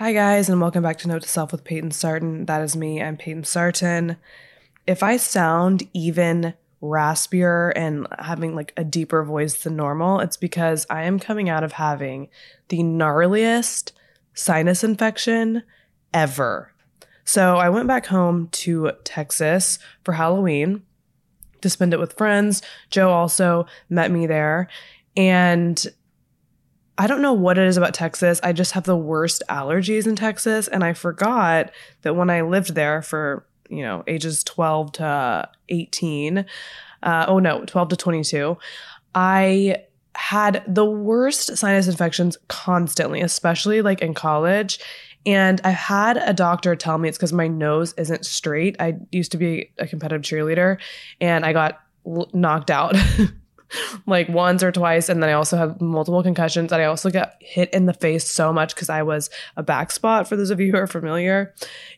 Hi, guys, and welcome back to Note to Self with Payton Sartain. That is me. I'm Payton Sartain. If I sound even raspier and having like a deeper voice than normal, it's because I am coming out of having the gnarliest sinus infection ever. So I went back home to Texas for Halloween to spend it with friends. Joe also met me there. And I don't know what it is about Texas. I just have the worst allergies in Texas. And I forgot that when I lived there for, you know, ages 12 to 18, uh, oh no, 12 to 22, I had the worst sinus infections constantly, especially like in college. And I've had a doctor tell me it's because my nose isn't straight. I used to be a competitive cheerleader and I got knocked out like once or twice. And then I also have multiple concussions. And I also got hit in the face so much because I was a back spot, for those of you who are familiar.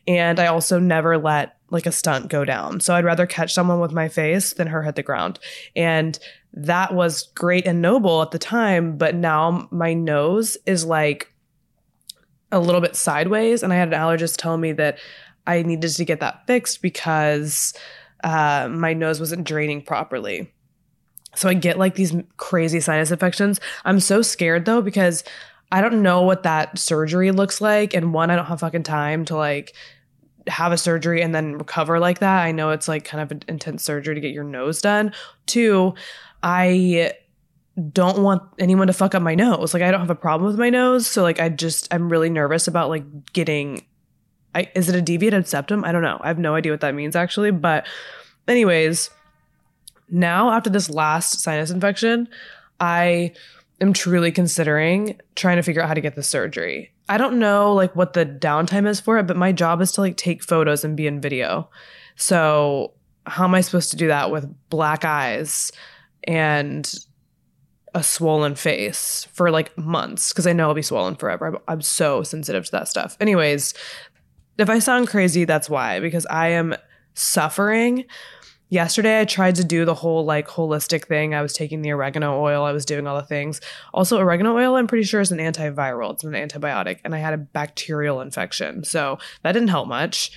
And I also never let like a stunt go down. So I'd rather catch someone with my face than her hit the ground. And that was great and noble at the time. But now my nose is like a little bit sideways. And I had an allergist tell me that I needed to get that fixed because uh, my nose wasn't draining properly. So I get like these crazy sinus infections. I'm so scared though because I don't know what that surgery looks like. And one, I don't have fucking time to like have a surgery and then recover like that. I know it's like kind of an intense surgery to get your nose done. Two, I don't want anyone to fuck up my nose. Like I don't have a problem with my nose, so like I just I'm really nervous about like getting I is it a deviated septum? I don't know. I have no idea what that means actually, but anyways, now after this last sinus infection, I am truly considering trying to figure out how to get the surgery. I don't know like what the downtime is for it, but my job is to like take photos and be in video. So, how am I supposed to do that with black eyes and a swollen face for like months because I know I'll be swollen forever. I'm, I'm so sensitive to that stuff. Anyways, if I sound crazy, that's why because I am suffering. Yesterday, I tried to do the whole like holistic thing. I was taking the oregano oil, I was doing all the things. Also, oregano oil, I'm pretty sure, is an antiviral, it's an antibiotic, and I had a bacterial infection. So that didn't help much.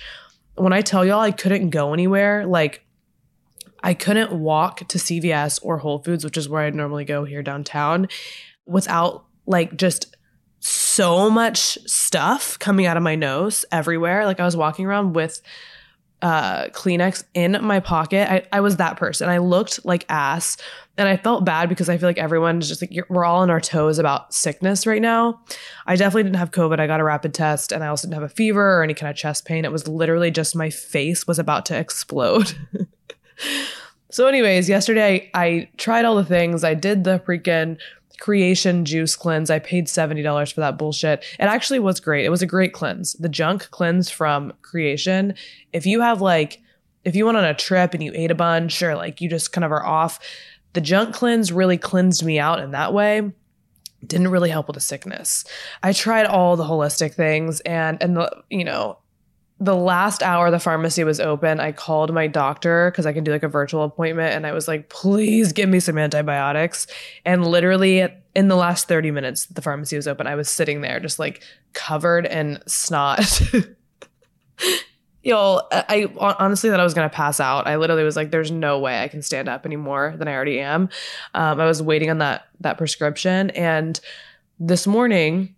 When I tell y'all I couldn't go anywhere, like I couldn't walk to CVS or Whole Foods, which is where I'd normally go here downtown, without like just so much stuff coming out of my nose everywhere. Like I was walking around with uh Kleenex in my pocket. I, I was that person. I looked like ass and I felt bad because I feel like everyone's just like we're all on our toes about sickness right now. I definitely didn't have COVID. I got a rapid test and I also didn't have a fever or any kind of chest pain. It was literally just my face was about to explode. so, anyways, yesterday I tried all the things. I did the freaking Kreation juice cleanse. I paid $70 for that bullshit. It actually was great. It was a great cleanse. The junk cleanse from Kreation. If you have like, if you went on a trip and you ate a bunch or like you just kind of are off, the junk cleanse really cleansed me out in that way didn't really help with the sickness. I tried all the holistic things and and the you know the last hour the pharmacy was open, I called my doctor because I can do like a virtual appointment and I was like, please give me some antibiotics. And literally in the last 30 minutes the pharmacy was open, I was sitting there just like covered in snot. Yo, I, honestly thought I was gonna pass out. I literally was like, "There's no way I can stand up anymore than I already am." Um, I was waiting on that that prescription, and this morning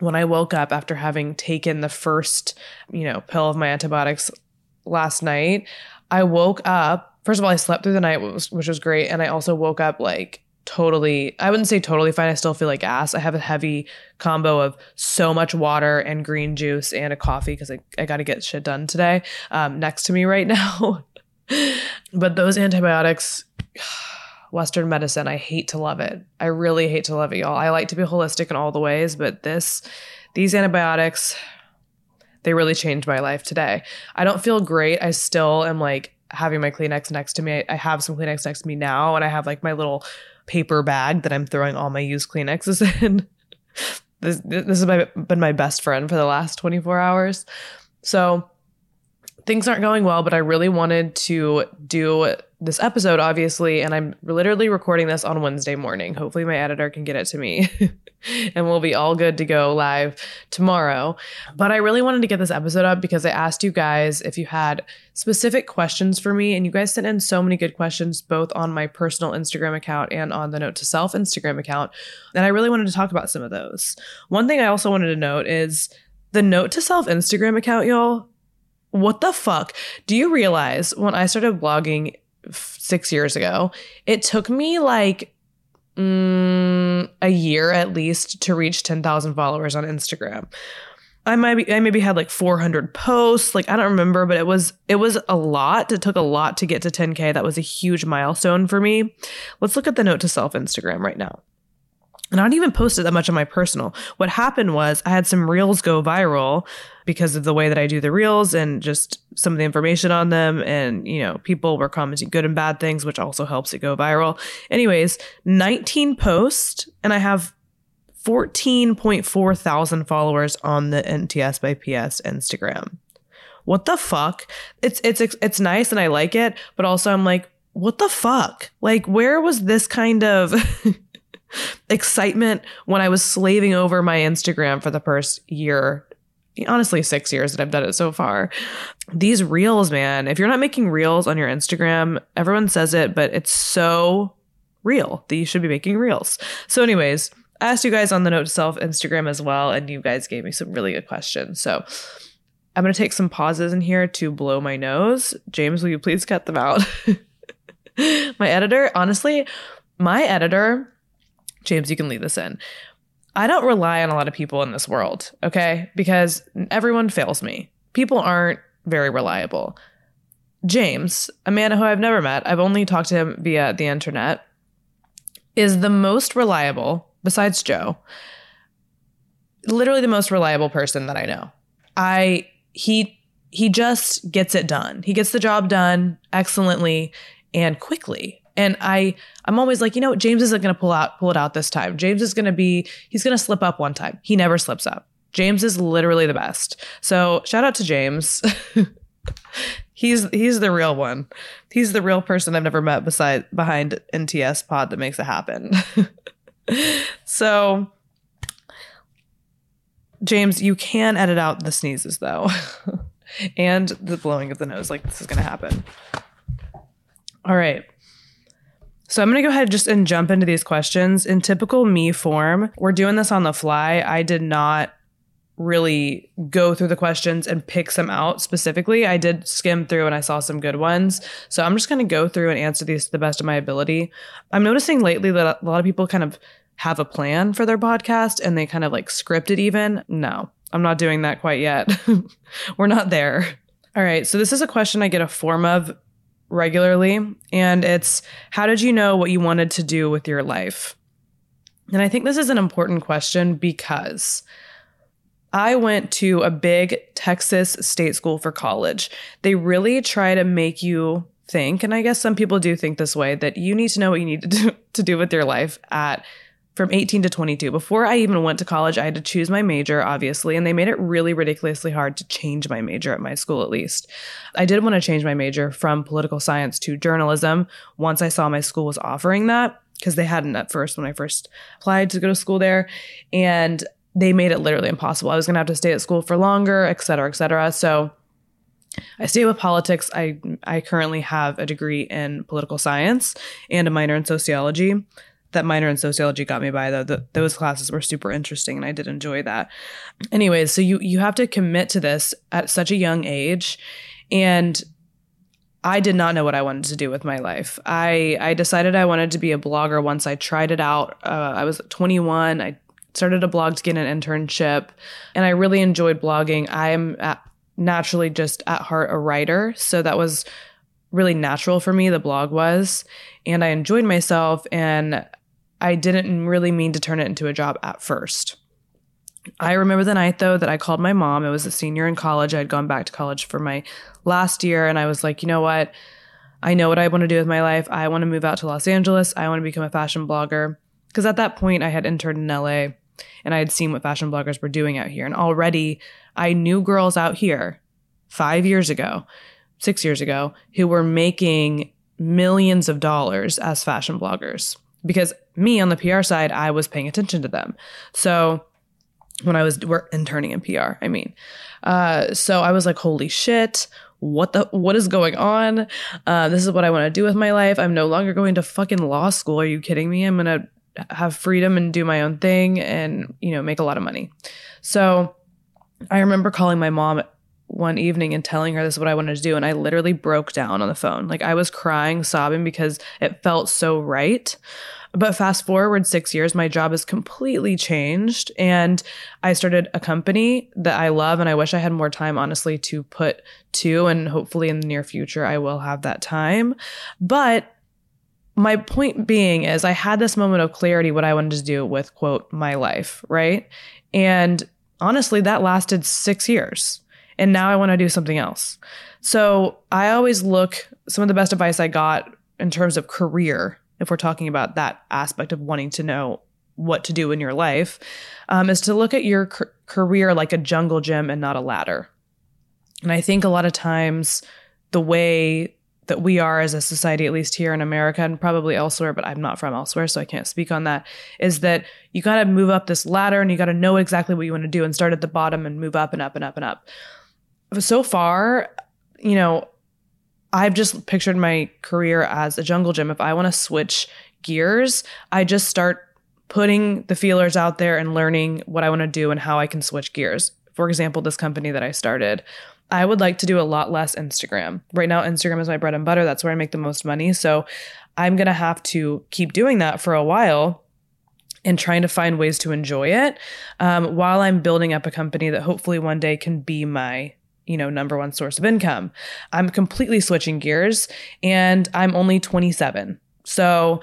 when I woke up after having taken the first, you know, pill of my antibiotics last night, I woke up. First of all, I slept through the night, which was, which was great. And I also woke up like totally, I wouldn't say totally fine. I still feel like ass. I have a heavy combo of so much water and green juice and a coffee because I, I got to get shit done today um, next to me right now. but those antibiotics, Western medicine, I hate to love it. I really hate to love it, y'all. I like to be holistic in all the ways, but this, these antibiotics, they really changed my life today. I don't feel great. I still am like having my Kleenex next to me. I have some Kleenex next to me now, and I have like my little paper bag that I'm throwing all my used Kleenexes in. this this has been my best friend for the last 24 hours. So things aren't going well, but I really wanted to do this episode, obviously, and I'm literally recording this on Wednesday morning. Hopefully, my editor can get it to me and we'll be all good to go live tomorrow. But I really wanted to get this episode up because I asked you guys if you had specific questions for me, and you guys sent in so many good questions, both on my personal Instagram account and on the Note to Self Instagram account. And I really wanted to talk about some of those. One thing I also wanted to note is the Note to Self Instagram account, y'all what the fuck? Do you realize when I started blogging six years ago, it took me like mm, a year at least to reach 10,000 followers on Instagram. I might be, I maybe had like 400 posts. Like I don't remember, but it was it was a lot. It took a lot to get to 10k. That was a huge milestone for me. Let's look at the note to self Instagram right now. And I don't even post it that much on my personal. What happened was I had some reels go viral because of the way that I do the reels and just some of the information on them. And, you know, people were commenting good and bad things, which also helps it go viral. Anyways, 19 posts, and I have 14.4 thousand followers on the NTS by PS Instagram. What the fuck? It's it's it's nice and I like it, but also I'm like, what the fuck? Like where was this kind of excitement when I was slaving over my Instagram for the first year honestly six years that I've done it so far. These reels, man, if you're not making reels on your Instagram, everyone says it, but it's so real that you should be making reels. So, anyways, I asked you guys on the Note to Self Instagram as well, and you guys gave me some really good questions. So, I'm going to take some pauses in here to blow my nose. James, will you please cut them out? my editor, honestly, my editor, James, you can leave this in I don't rely on a lot of people in this world, okay? Because everyone fails me. People aren't very reliable. James, a man who I've never met, I've only talked to him via the internet, is the most reliable, besides Joe, literally the most reliable person that I know. I he he just gets it done. He gets the job done excellently and quickly. And I I'm always like, you know, James isn't going to pull out pull it out this time. James is going to be he's going to slip up one time. He never slips up. James is literally the best. So, shout out to James. he's he's the real one. He's the real person I've never met beside behind NTS pod that makes it happen. so, James, you can edit out the sneezes though. and the blowing of the nose like this is going to happen. All right. So I'm going to go ahead just and jump into these questions. In typical me form, we're doing this on the fly. I did not really go through the questions and pick some out specifically. I did skim through and I saw some good ones. So I'm just going to go through and answer these to the best of my ability. I'm noticing lately that a lot of people kind of have a plan for their podcast and they kind of like script it even. No, I'm not doing that quite yet. We're not there. All right. So this is a question I get a form of regularly. And it's how did you know what you wanted to do with your life? And I think this is an important question because I went to a big Texas state school for college. They really try to make you think, and I guess some people do think this way, that you need to know what you need to do, to do with your life at from 18 to 22. Before I even went to college, I had to choose my major, obviously, and they made it really ridiculously hard to change my major at my school, at least. I did want to change my major from political science to journalism once I saw my school was offering that, because they hadn't at first when I first applied to go to school there. And they made it literally impossible. I was going to have to stay at school for longer, et cetera, et cetera. So I stay with politics. I I currently have a degree in political science and a minor in sociology that minor in sociology got me by though. The, those classes were super interesting and I did enjoy that. Anyways, so you you have to commit to this at such a young age and I did not know what I wanted to do with my life. I I decided I wanted to be a blogger once I tried it out. Uh, I was 21. I started a blog to get an internship, and I really enjoyed blogging. I'm at, naturally just at heart a writer, so that was really natural for me. The blog was, and I enjoyed myself, and I didn't really mean to turn it into a job at first. I remember the night though that I called my mom. It was a senior in college. I had gone back to college for my last year and I was like, you know what? I know what I want to do with my life. I want to move out to Los Angeles. I want to become a fashion blogger. Because at that point, I had interned in LA and I had seen what fashion bloggers were doing out here. And already I knew girls out here five years ago, six years ago, who were making millions of dollars as fashion bloggers. Because me on the PR side, I was paying attention to them. So when I was interning in PR, I mean. Uh, so I was like, holy shit, what the what is going on? Uh, this is what I want to do with my life. I'm no longer going to fucking law school. Are you kidding me? I'm gonna have freedom and do my own thing and you know make a lot of money. So I remember calling my mom one evening and telling her this is what I wanted to do. And I literally broke down on the phone. Like I was crying, sobbing because it felt so right. But fast forward six years, my job has completely changed. And I started a company that I love and I wish I had more time, honestly, to put to. And hopefully in the near future, I will have that time. But my point being is I had this moment of clarity what I wanted to do with quote my life, right? And honestly, that lasted six years. And now I want to do something else. So I always look, some of the best advice I got in terms of career if we're talking about that aspect of wanting to know what to do in your life, um, is to look at your c- career like a jungle gym and not a ladder. And I think a lot of times the way that we are as a society, at least here in America and probably elsewhere, but I'm not from elsewhere, so I can't speak on that, is that you got to move up this ladder and you got to know exactly what you want to do and start at the bottom and move up and up and up and up. So far, you know, I've just pictured my career as a jungle gym. If I want to switch gears, I just start putting the feelers out there and learning what I want to do and how I can switch gears. For example, this company that I started, I would like to do a lot less Instagram. Right now, Instagram is my bread and butter. That's where I make the most money. So I'm going to have to keep doing that for a while and trying to find ways to enjoy it um, while I'm building up a company that hopefully one day can be my you know, number one source of income. I'm completely switching gears and I'm only 27. So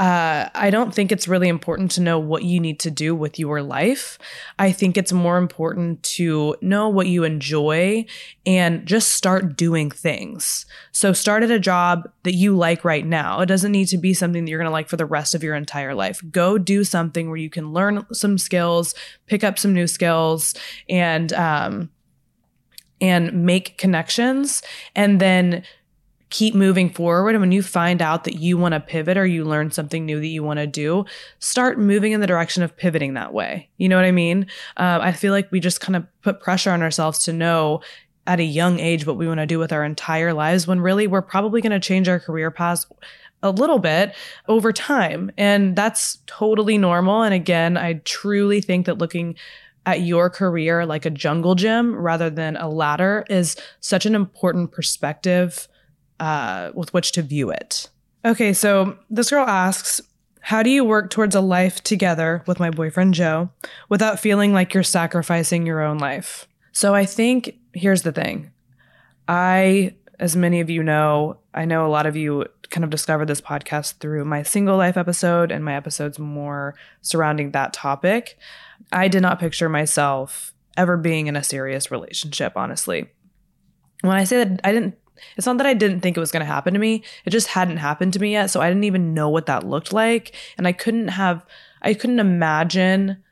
uh, I don't think it's really important to know what you need to do with your life. I think it's more important to know what you enjoy and just start doing things. So start at a job that you like right now. It doesn't need to be something that you're going to like for the rest of your entire life. Go do something where you can learn some skills, pick up some new skills, and, um, and make connections and then keep moving forward. And when you find out that you want to pivot or you learn something new that you want to do, start moving in the direction of pivoting that way. You know what I mean? Uh, I feel like we just kind of put pressure on ourselves to know at a young age what we want to do with our entire lives when really we're probably going to change our career paths a little bit over time. And that's totally normal. And again, I truly think that looking at your career like a jungle gym rather than a ladder is such an important perspective uh, with which to view it. Okay, so this girl asks, How do you work towards a life together with my boyfriend Joe without feeling like you're sacrificing your own life? So I think here's the thing. I, as many of you know, I know a lot of you kind of discovered this podcast through my single life episode and my episodes more surrounding that topic. I did not picture myself ever being in a serious relationship, honestly. When I say that I didn't, it's not that I didn't think it was going to happen to me. It just hadn't happened to me yet. So I didn't even know what that looked like. And I couldn't have, I couldn't imagine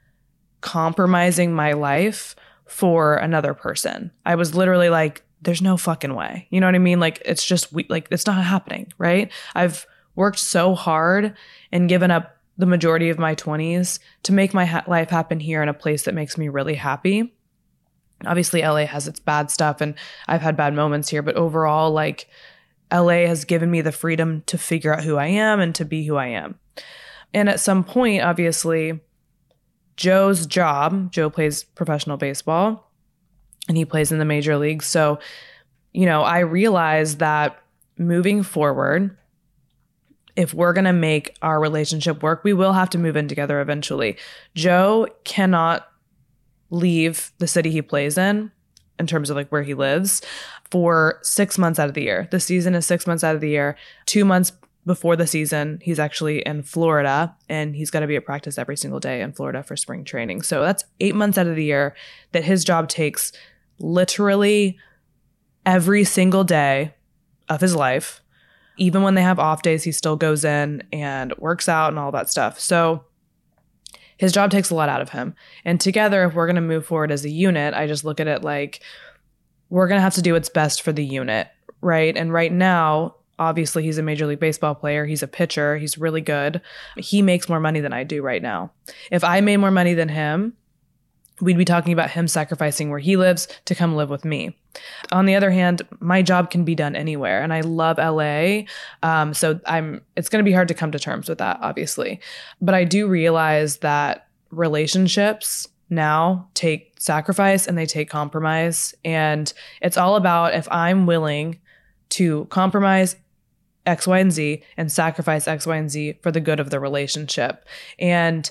compromising my life for another person. I was literally like, there's no fucking way. You know what I mean? Like, it's just, we, like, it's not happening, right? I've worked so hard and given up the majority of my 20s to make my ha- life happen here in a place that makes me really happy. Obviously, LA has its bad stuff and I've had bad moments here, but overall, like LA has given me the freedom to figure out who I am and to be who I am. And at some point, obviously, Joe's job, Joe plays professional baseball and he plays in the major leagues. So, you know, I realized that moving forward, if we're going to make our relationship work, we will have to move in together eventually. Joe cannot leave the city he plays in in terms of like where he lives for six months out of the year. The season is six months out of the year. Two months before the season, he's actually in Florida and he's got to be at practice every single day in Florida for spring training. So that's eight months out of the year that his job takes literally every single day of his life. Even when they have off days, he still goes in and works out and all that stuff. So his job takes a lot out of him. And together, if we're going to move forward as a unit, I just look at it like we're going to have to do what's best for the unit, right? And right now, obviously, he's a Major League Baseball player. He's a pitcher. He's really good. He makes more money than I do right now. If I made more money than him, we'd be talking about him sacrificing where he lives to come live with me. On the other hand, my job can be done anywhere, and I love LA. Um, so I'm. It's going to be hard to come to terms with that, obviously, but I do realize that relationships now take sacrifice and they take compromise, and it's all about if I'm willing to compromise X, Y, and Z and sacrifice X, Y, and Z for the good of the relationship, and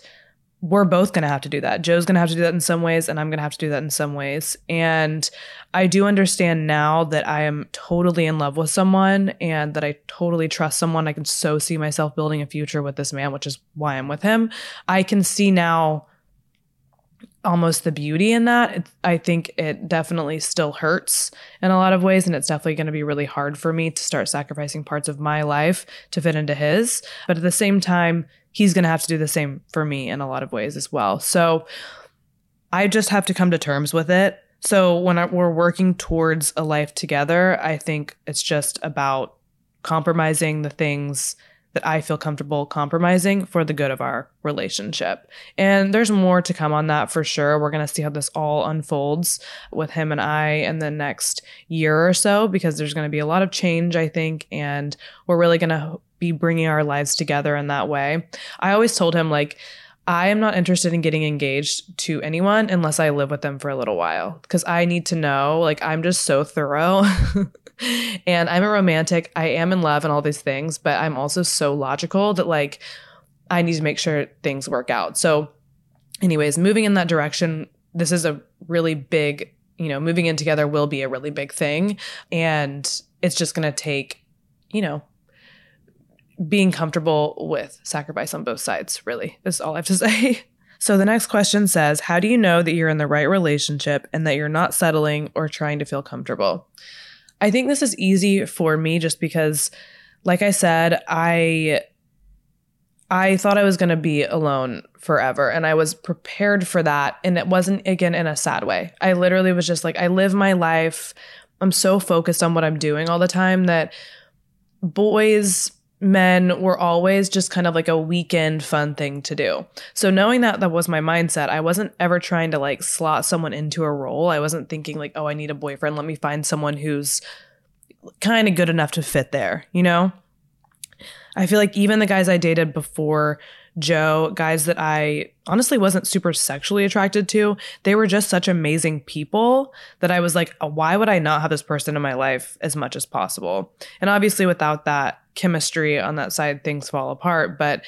we're both going to have to do that. Joe's going to have to do that in some ways, and I'm going to have to do that in some ways. And I do understand now that I am totally in love with someone and that I totally trust someone. I can so see myself building a future with this man, which is why I'm with him. I can see now almost the beauty in that. It, I think it definitely still hurts in a lot of ways, and it's definitely going to be really hard for me to start sacrificing parts of my life to fit into his. But at the same time, he's going to have to do the same for me in a lot of ways as well. So I just have to come to terms with it. So when I, we're working towards a life together, I think it's just about compromising the things that I feel comfortable compromising for the good of our relationship. And there's more to come on that for sure. We're going to see how this all unfolds with him and I in the next year or so because there's going to be a lot of change, I think, and we're really going to be bringing our lives together in that way. I always told him, like, I am not interested in getting engaged to anyone unless I live with them for a little while because I need to know. Like, I'm just so thorough. and I'm a romantic. I am in love and all these things, but I'm also so logical that, like, I need to make sure things work out. So, anyways, moving in that direction, this is a really big, you know, moving in together will be a really big thing. And it's just going to take, you know, being comfortable with sacrifice on both sides, really, is all I have to say. So the next question says, How do you know that you're in the right relationship and that you're not settling or trying to feel comfortable? I think this is easy for me just because, like I said, I. I thought I was going to be alone forever and I was prepared for that. And it wasn't, again, in a sad way. I literally was just like, I live my life. I'm so focused on what I'm doing all the time that boys men were always just kind of like a weekend fun thing to do. So knowing that that was my mindset, I wasn't ever trying to like slot someone into a role. I wasn't thinking like, "Oh, I need a boyfriend. Let me find someone who's kind of good enough to fit there," you know? I feel like even the guys I dated before Joe, guys that I honestly wasn't super sexually attracted to, they were just such amazing people that I was like, uh, why would I not have this person in my life as much as possible? And obviously, without that chemistry on that side, things fall apart. But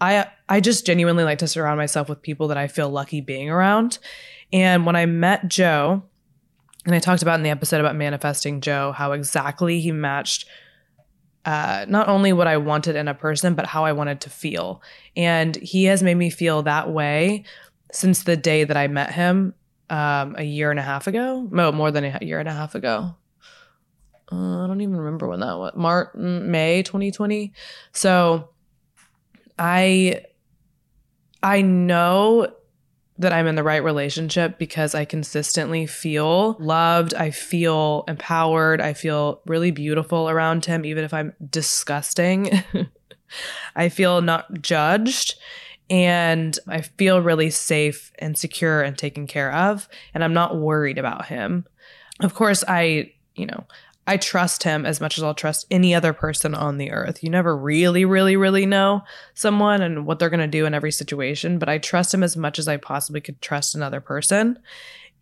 I, I just genuinely like to surround myself with people that I feel lucky being around. And when I met Joe, and I talked about in the episode about manifesting Joe, how exactly he matched uh, not only what I wanted in a person, but how I wanted to feel. And he has made me feel that way since the day that I met him um, a year and a half ago. No, more than a year and a half ago. Uh, I don't even remember when that was. March, May 2020. So I I know that I'm in the right relationship because I consistently feel loved. I feel empowered. I feel really beautiful around him, even if I'm disgusting. I feel not judged and I feel really safe and secure and taken care of. And I'm not worried about him. Of course, I, you know, I trust him as much as I'll trust any other person on the earth. You never really, really, really know someone and what they're going to do in every situation, but I trust him as much as I possibly could trust another person.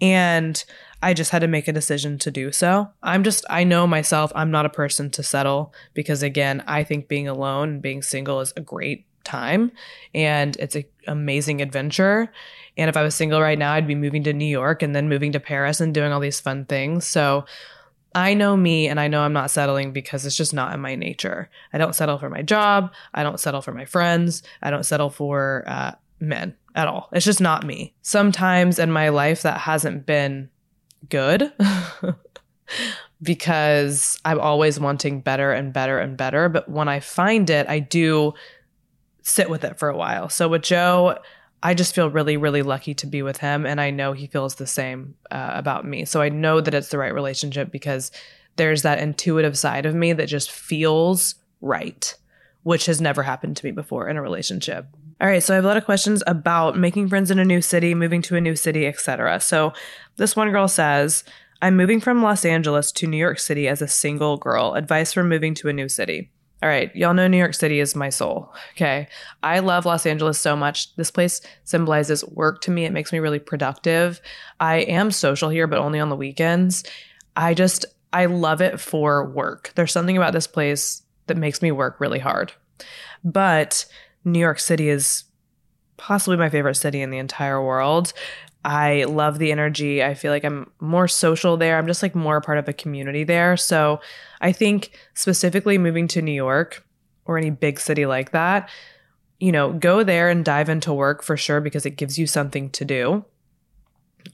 And I just had to make a decision to do so. I'm just, I know myself, I'm not a person to settle because, again, I think being alone and being single is a great time and it's an amazing adventure. And if I was single right now, I'd be moving to New York and then moving to Paris and doing all these fun things. So, I know me and I know I'm not settling because it's just not in my nature. I don't settle for my job. I don't settle for my friends. I don't settle for uh, men at all. It's just not me. Sometimes in my life that hasn't been good because I'm always wanting better and better and better. But when I find it, I do sit with it for a while. So with Joe, I just feel really, really lucky to be with him. And I know he feels the same uh, about me. So I know that it's the right relationship because there's that intuitive side of me that just feels right, which has never happened to me before in a relationship. All right, so I have a lot of questions about making friends in a new city, moving to a new city, etc. So this one girl says, I'm moving from Los Angeles to New York City as a single girl. Advice for moving to a new city. All right, y'all know New York City is my soul. Okay. I love Los Angeles so much. This place symbolizes work to me. It makes me really productive. I am social here, but only on the weekends. I just, I love it for work. There's something about this place that makes me work really hard. But New York City is possibly my favorite city in the entire world. I love the energy. I feel like I'm more social there. I'm just like more part of a community there. So I think specifically moving to New York or any big city like that, you know, go there and dive into work for sure because it gives you something to do.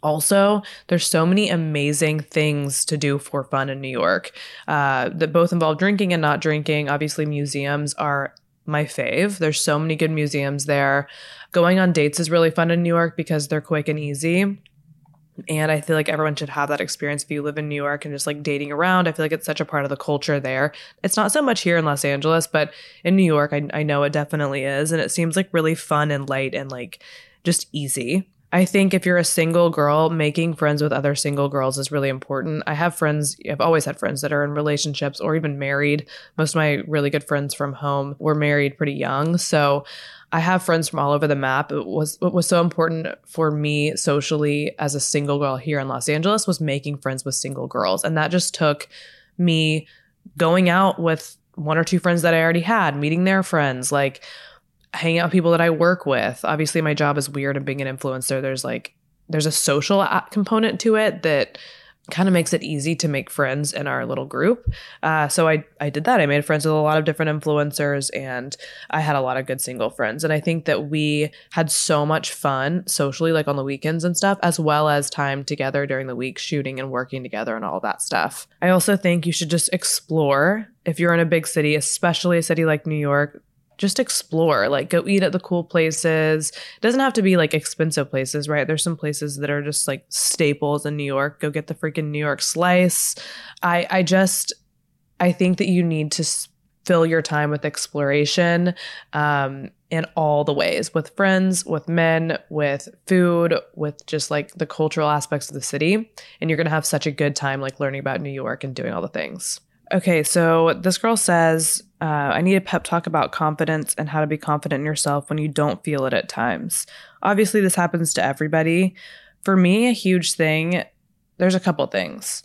Also, there's so many amazing things to do for fun in New York uh, that both involve drinking and not drinking. Obviously, museums are my fave. There's so many good museums there. Going on dates is really fun in New York because they're quick and easy. And I feel like everyone should have that experience if you live in New York and just like dating around. I feel like it's such a part of the culture there. It's not so much here in Los Angeles, but in New York, I, I know it definitely is. And it seems like really fun and light and like just easy. I think if you're a single girl, making friends with other single girls is really important. I have friends, I've always had friends that are in relationships or even married. Most of my really good friends from home were married pretty young. So I have friends from all over the map. It was what was so important for me socially as a single girl here in Los Angeles was making friends with single girls. And that just took me going out with one or two friends that I already had, meeting their friends, like hanging out with people that I work with. Obviously, my job is weird and being an influencer. There's like there's a social component to it that kind of makes it easy to make friends in our little group. Uh, so I I did that. I made friends with a lot of different influencers, and I had a lot of good single friends. And I think that we had so much fun socially, like on the weekends and stuff, as well as time together during the week, shooting and working together and all that stuff. I also think you should just explore if you're in a big city, especially a city like New York just explore like go eat at the cool places. It doesn't have to be like expensive places right? There's some places that are just like staples in new york. Go get the freaking new york slice. I i just i think that you need to fill your time with exploration um in all the ways with friends with men with food with just like the cultural aspects of the city. And you're going to have such a good time like learning about new york and doing all the things Okay, so this girl says, uh, I need a pep talk about confidence and how to be confident in yourself when you don't feel it at times. Obviously, this happens to everybody. For me, a huge thing, there's a couple things.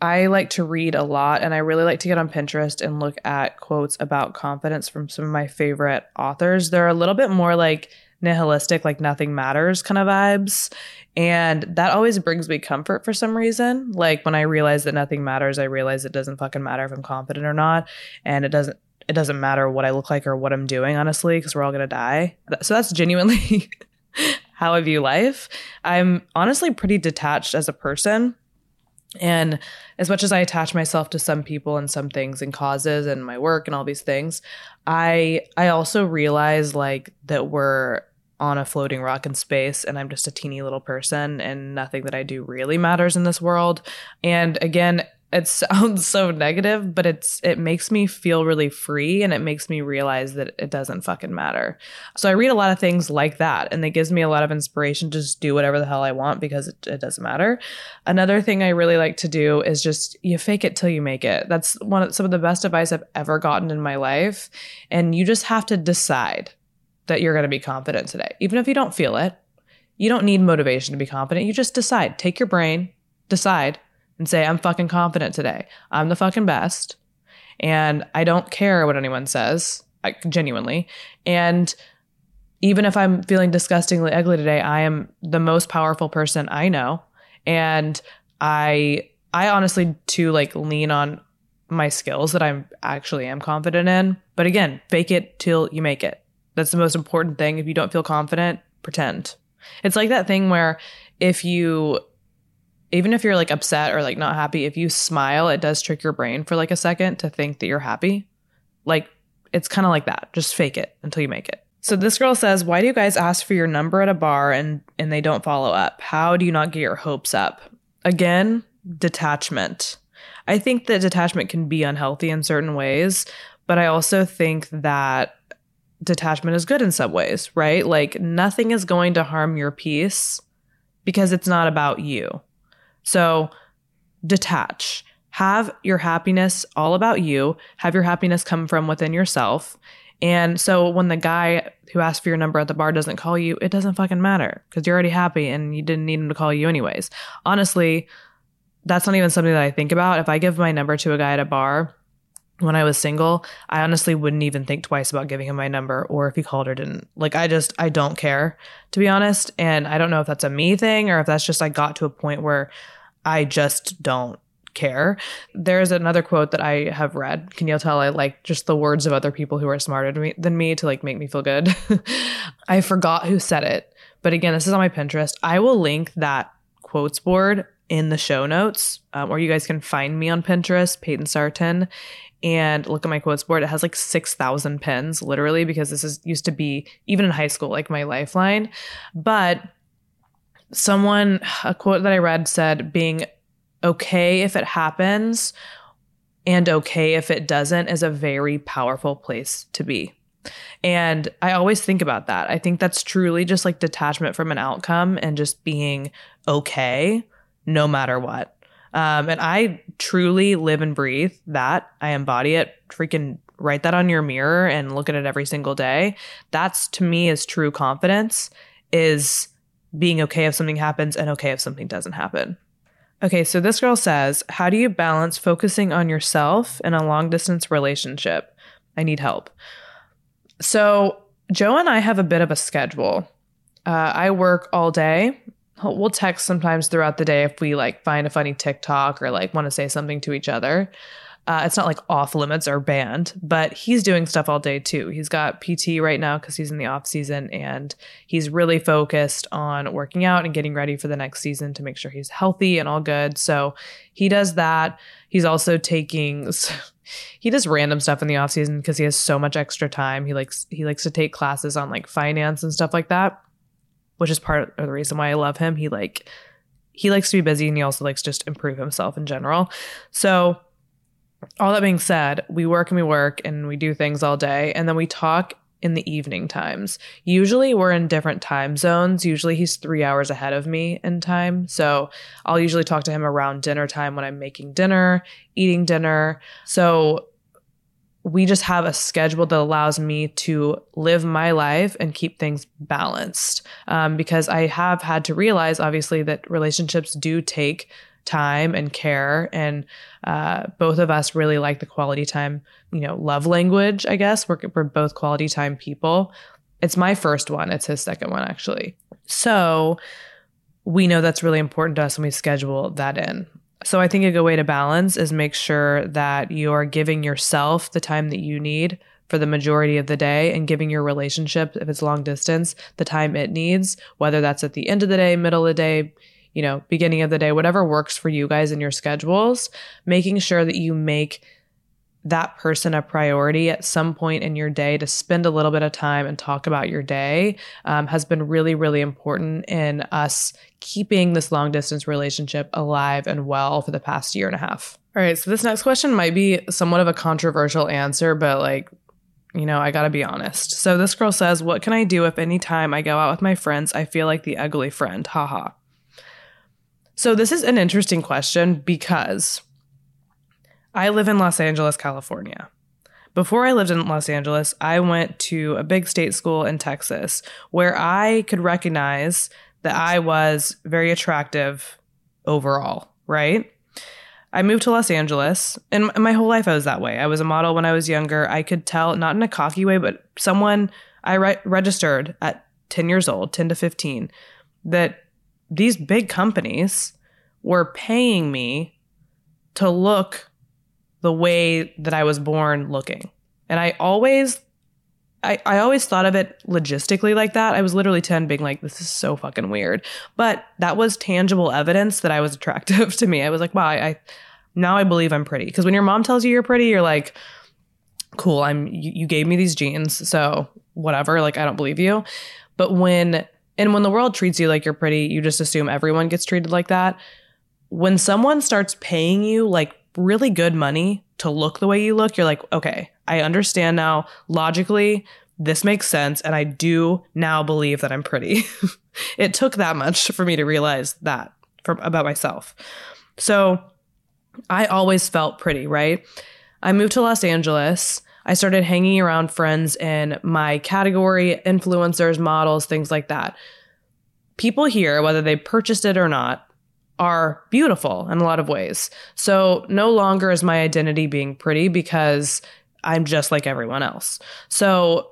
I like to read a lot and I really like to get on Pinterest and look at quotes about confidence from some of my favorite authors. They're a little bit more like nihilistic, like nothing matters kind of vibes. And that always brings me comfort for some reason. Like when I realize that nothing matters, I realize it doesn't fucking matter if I'm confident or not. And it doesn't it doesn't matter what I look like or what I'm doing, honestly, because we're all gonna die. So that's genuinely how I view life. I'm honestly pretty detached as a person. And as much as I attach myself to some people and some things and causes and my work and all these things, I I also realize like that we're on a floating rock in space and I'm just a teeny little person and nothing that I do really matters in this world. And again, it sounds so negative, but it's it makes me feel really free and it makes me realize that it doesn't fucking matter. So I read a lot of things like that and it gives me a lot of inspiration to just do whatever the hell I want because it, it doesn't matter. Another thing I really like to do is just you fake it till you make it. That's one of some of the best advice I've ever gotten in my life. And you just have to decide that you're going to be confident today. Even if you don't feel it, you don't need motivation to be confident. You just decide. Take your brain, decide and say, I'm fucking confident today. I'm the fucking best. And I don't care what anyone says, like genuinely. And even if I'm feeling disgustingly ugly today, I am the most powerful person I know. And I I honestly too like lean on my skills that I'm actually am confident in. But again, fake it till you make it. That's the most important thing. If you don't feel confident, pretend. It's like that thing where if you even if you're like upset or like not happy, if you smile, it does trick your brain for like a second to think that you're happy. Like it's kind of like that. Just fake it until you make it. So this girl says, "Why do you guys ask for your number at a bar and and they don't follow up? How do you not get your hopes up?" Again, detachment. I think that detachment can be unhealthy in certain ways, but I also think that detachment is good in some ways, right? Like nothing is going to harm your peace because it's not about you. So detach. Have your happiness all about you. Have your happiness come from within yourself. And so when the guy who asked for your number at the bar doesn't call you, it doesn't fucking matter because you're already happy and you didn't need him to call you anyways. Honestly, that's not even something that I think about. If I give my number to a guy at a bar when I was single, I honestly wouldn't even think twice about giving him my number or if he called or didn't. Like, I just, I don't care, to be honest. And I don't know if that's a me thing or if that's just I got to a point where I just don't care. There's another quote that I have read. Can you tell I like just the words of other people who are smarter than me to like make me feel good? I forgot who said it. But again, this is on my Pinterest. I will link that quotes board in the show notes, um, or you guys can find me on Pinterest, Payton Sartain, and look at my quotes board. It has like 6,000 pins, literally, because this is used to be, even in high school, like my lifeline. But someone, a quote that I read said, being okay if it happens and okay if it doesn't is a very powerful place to be. And I always think about that. I think that's truly just like detachment from an outcome and just being okay no matter what. Um, and I truly live and breathe that. I embody it. Freaking write that on your mirror and look at it every single day. That's to me is true confidence is being okay if something happens and okay if something doesn't happen. Okay, so this girl says, How do you balance focusing on yourself in a long distance relationship? I need help. So, Joe and I have a bit of a schedule. Uh, I work all day. We'll text sometimes throughout the day if we like find a funny TikTok or like want to say something to each other. Uh, it's not like off limits or banned, but he's doing stuff all day too. He's got PT right now because he's in the off season and he's really focused on working out and getting ready for the next season to make sure he's healthy and all good. So he does that. He's also taking. He does random stuff in the off season because he has so much extra time. He likes he likes to take classes on like finance and stuff like that, which is part of the reason why I love him. He like he likes to be busy and he also likes just improve himself in general. So all that being said, we work and we work and we do things all day and then we talk in the evening times. Usually we're in different time zones. Usually he's three hours ahead of me in time. So I'll usually talk to him around dinner time when I'm making dinner, eating dinner. So we just have a schedule that allows me to live my life and keep things balanced. Um, because I have had to realize, obviously, that relationships do take time and care. And uh, both of us really like the quality time, you know, love language, I guess. We're, we're both quality time people. It's my first one, it's his second one, actually. So we know that's really important to us and we schedule that in. So I think a good way to balance is make sure that you're giving yourself the time that you need for the majority of the day and giving your relationship, if it's long distance, the time it needs, whether that's at the end of the day, middle of the day, you know, beginning of the day, whatever works for you guys in your schedules, making sure that you make that person a priority at some point in your day to spend a little bit of time and talk about your day um, has been really, really important in us keeping this long distance relationship alive and well for the past year and a half. All right, so this next question might be somewhat of a controversial answer, but like, you know, I gotta be honest. So this girl says, What can I do if any time I go out with my friends, I feel like the ugly friend? Haha. So this is an interesting question because I live in Los Angeles, California. Before I lived in Los Angeles, I went to a big state school in Texas where I could recognize that I was very attractive overall, right? I moved to Los Angeles, and my whole life I was that way. I was a model when I was younger. I could tell, not in a cocky way, but someone I re- registered at 10 years old, 10 to 15, that these big companies were paying me to look the way that I was born looking. And I always I, I always thought of it logistically like that. I was literally 10 being like, this is so fucking weird. But that was tangible evidence that I was attractive to me. I was like, wow, I, I now I believe I'm pretty. Because when your mom tells you you're pretty, you're like, cool, I'm you, you gave me these genes, so whatever. Like I don't believe you. But when and when the world treats you like you're pretty, you just assume everyone gets treated like that. When someone starts paying you like really good money to look the way you look, you're like, okay, I understand now. Logically, this makes sense. And I do now believe that I'm pretty. it took that much for me to realize that from, about myself. So I always felt pretty, right? I moved to Los Angeles. I started hanging around friends in my category, influencers, models, things like that. People here, whether they purchased it or not, are beautiful in a lot of ways. So no longer is my identity being pretty because I'm just like everyone else. So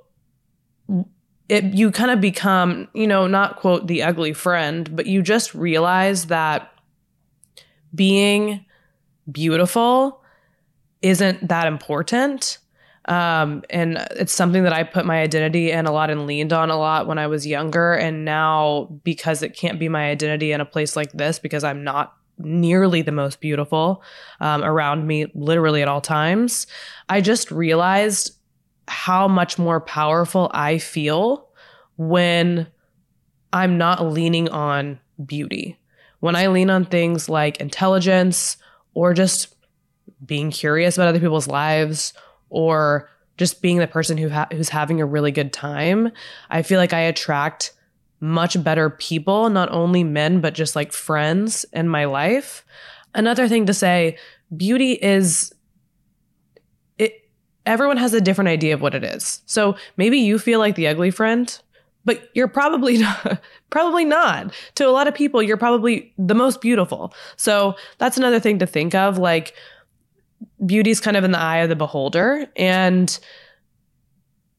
it you kind of become, you know, not quote the ugly friend, but you just realize that being beautiful isn't that important. Um, and it's something that I put my identity in a lot and leaned on a lot when I was younger. And now, because it can't be my identity in a place like this, because I'm not nearly the most beautiful um, around me, literally at all times, I just realized how much more powerful I feel when I'm not leaning on beauty. When I lean on things like intelligence or just being curious about other people's lives or just being the person who ha- who's having a really good time, I feel like I attract much better people, not only men, but just like friends in my life. Another thing to say, beauty is it everyone has a different idea of what it is. So maybe you feel like the ugly friend, but you're probably not probably not. To a lot of people, you're probably the most beautiful. So that's another thing to think of like beauty's kind of in the eye of the beholder. And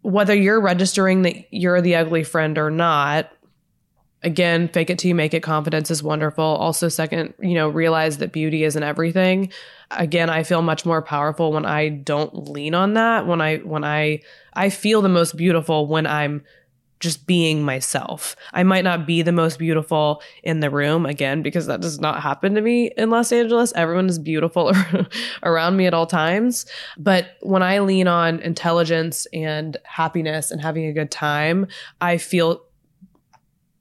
whether you're registering that you're the ugly friend or not again fake it till you make it. Confidence is wonderful. Also second you know realize that beauty isn't everything. Again i feel much more powerful when i don't lean on that when i when i i feel the most beautiful when i'm just being myself. I might not be the most beautiful in the room again because that does not happen to me in Los Angeles. Everyone is beautiful around me at all times. But when I lean on intelligence and happiness and having a good time, I feel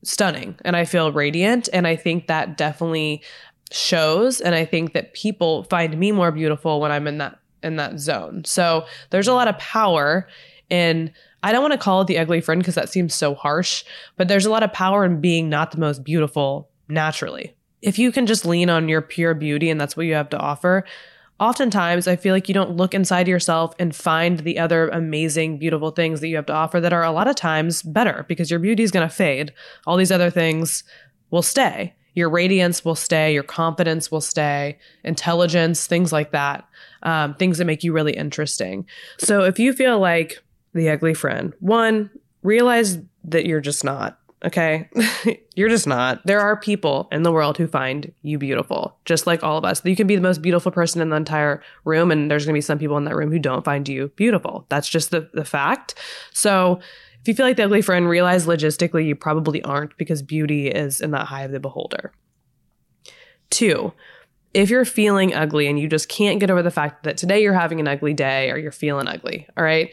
stunning and I feel radiant. And I think that definitely shows. And I think that people find me more beautiful when I'm in that in that zone. So there's a lot of power in I don't want to call it the ugly friend because that seems so harsh, but there's a lot of power in being not the most beautiful naturally. If you can just lean on your pure beauty and that's what you have to offer, oftentimes I feel like you don't look inside yourself and find the other amazing, beautiful things that you have to offer that are a lot of times better because your beauty is going to fade. All these other things will stay. Your radiance will stay, your confidence will stay, intelligence, things like that, um, things that make you really interesting. So if you feel like the ugly friend. One, realize that you're just not. Okay. you're just not. There are people in the world who find you beautiful, just like all of us. You can be the most beautiful person in the entire room, and there's going to be some people in that room who don't find you beautiful. That's just the, the fact. So, if you feel like the ugly friend, realize logistically you probably aren't because beauty is in that eye of the beholder. Two, if you're feeling ugly and you just can't get over the fact that today you're having an ugly day or you're feeling ugly, all right,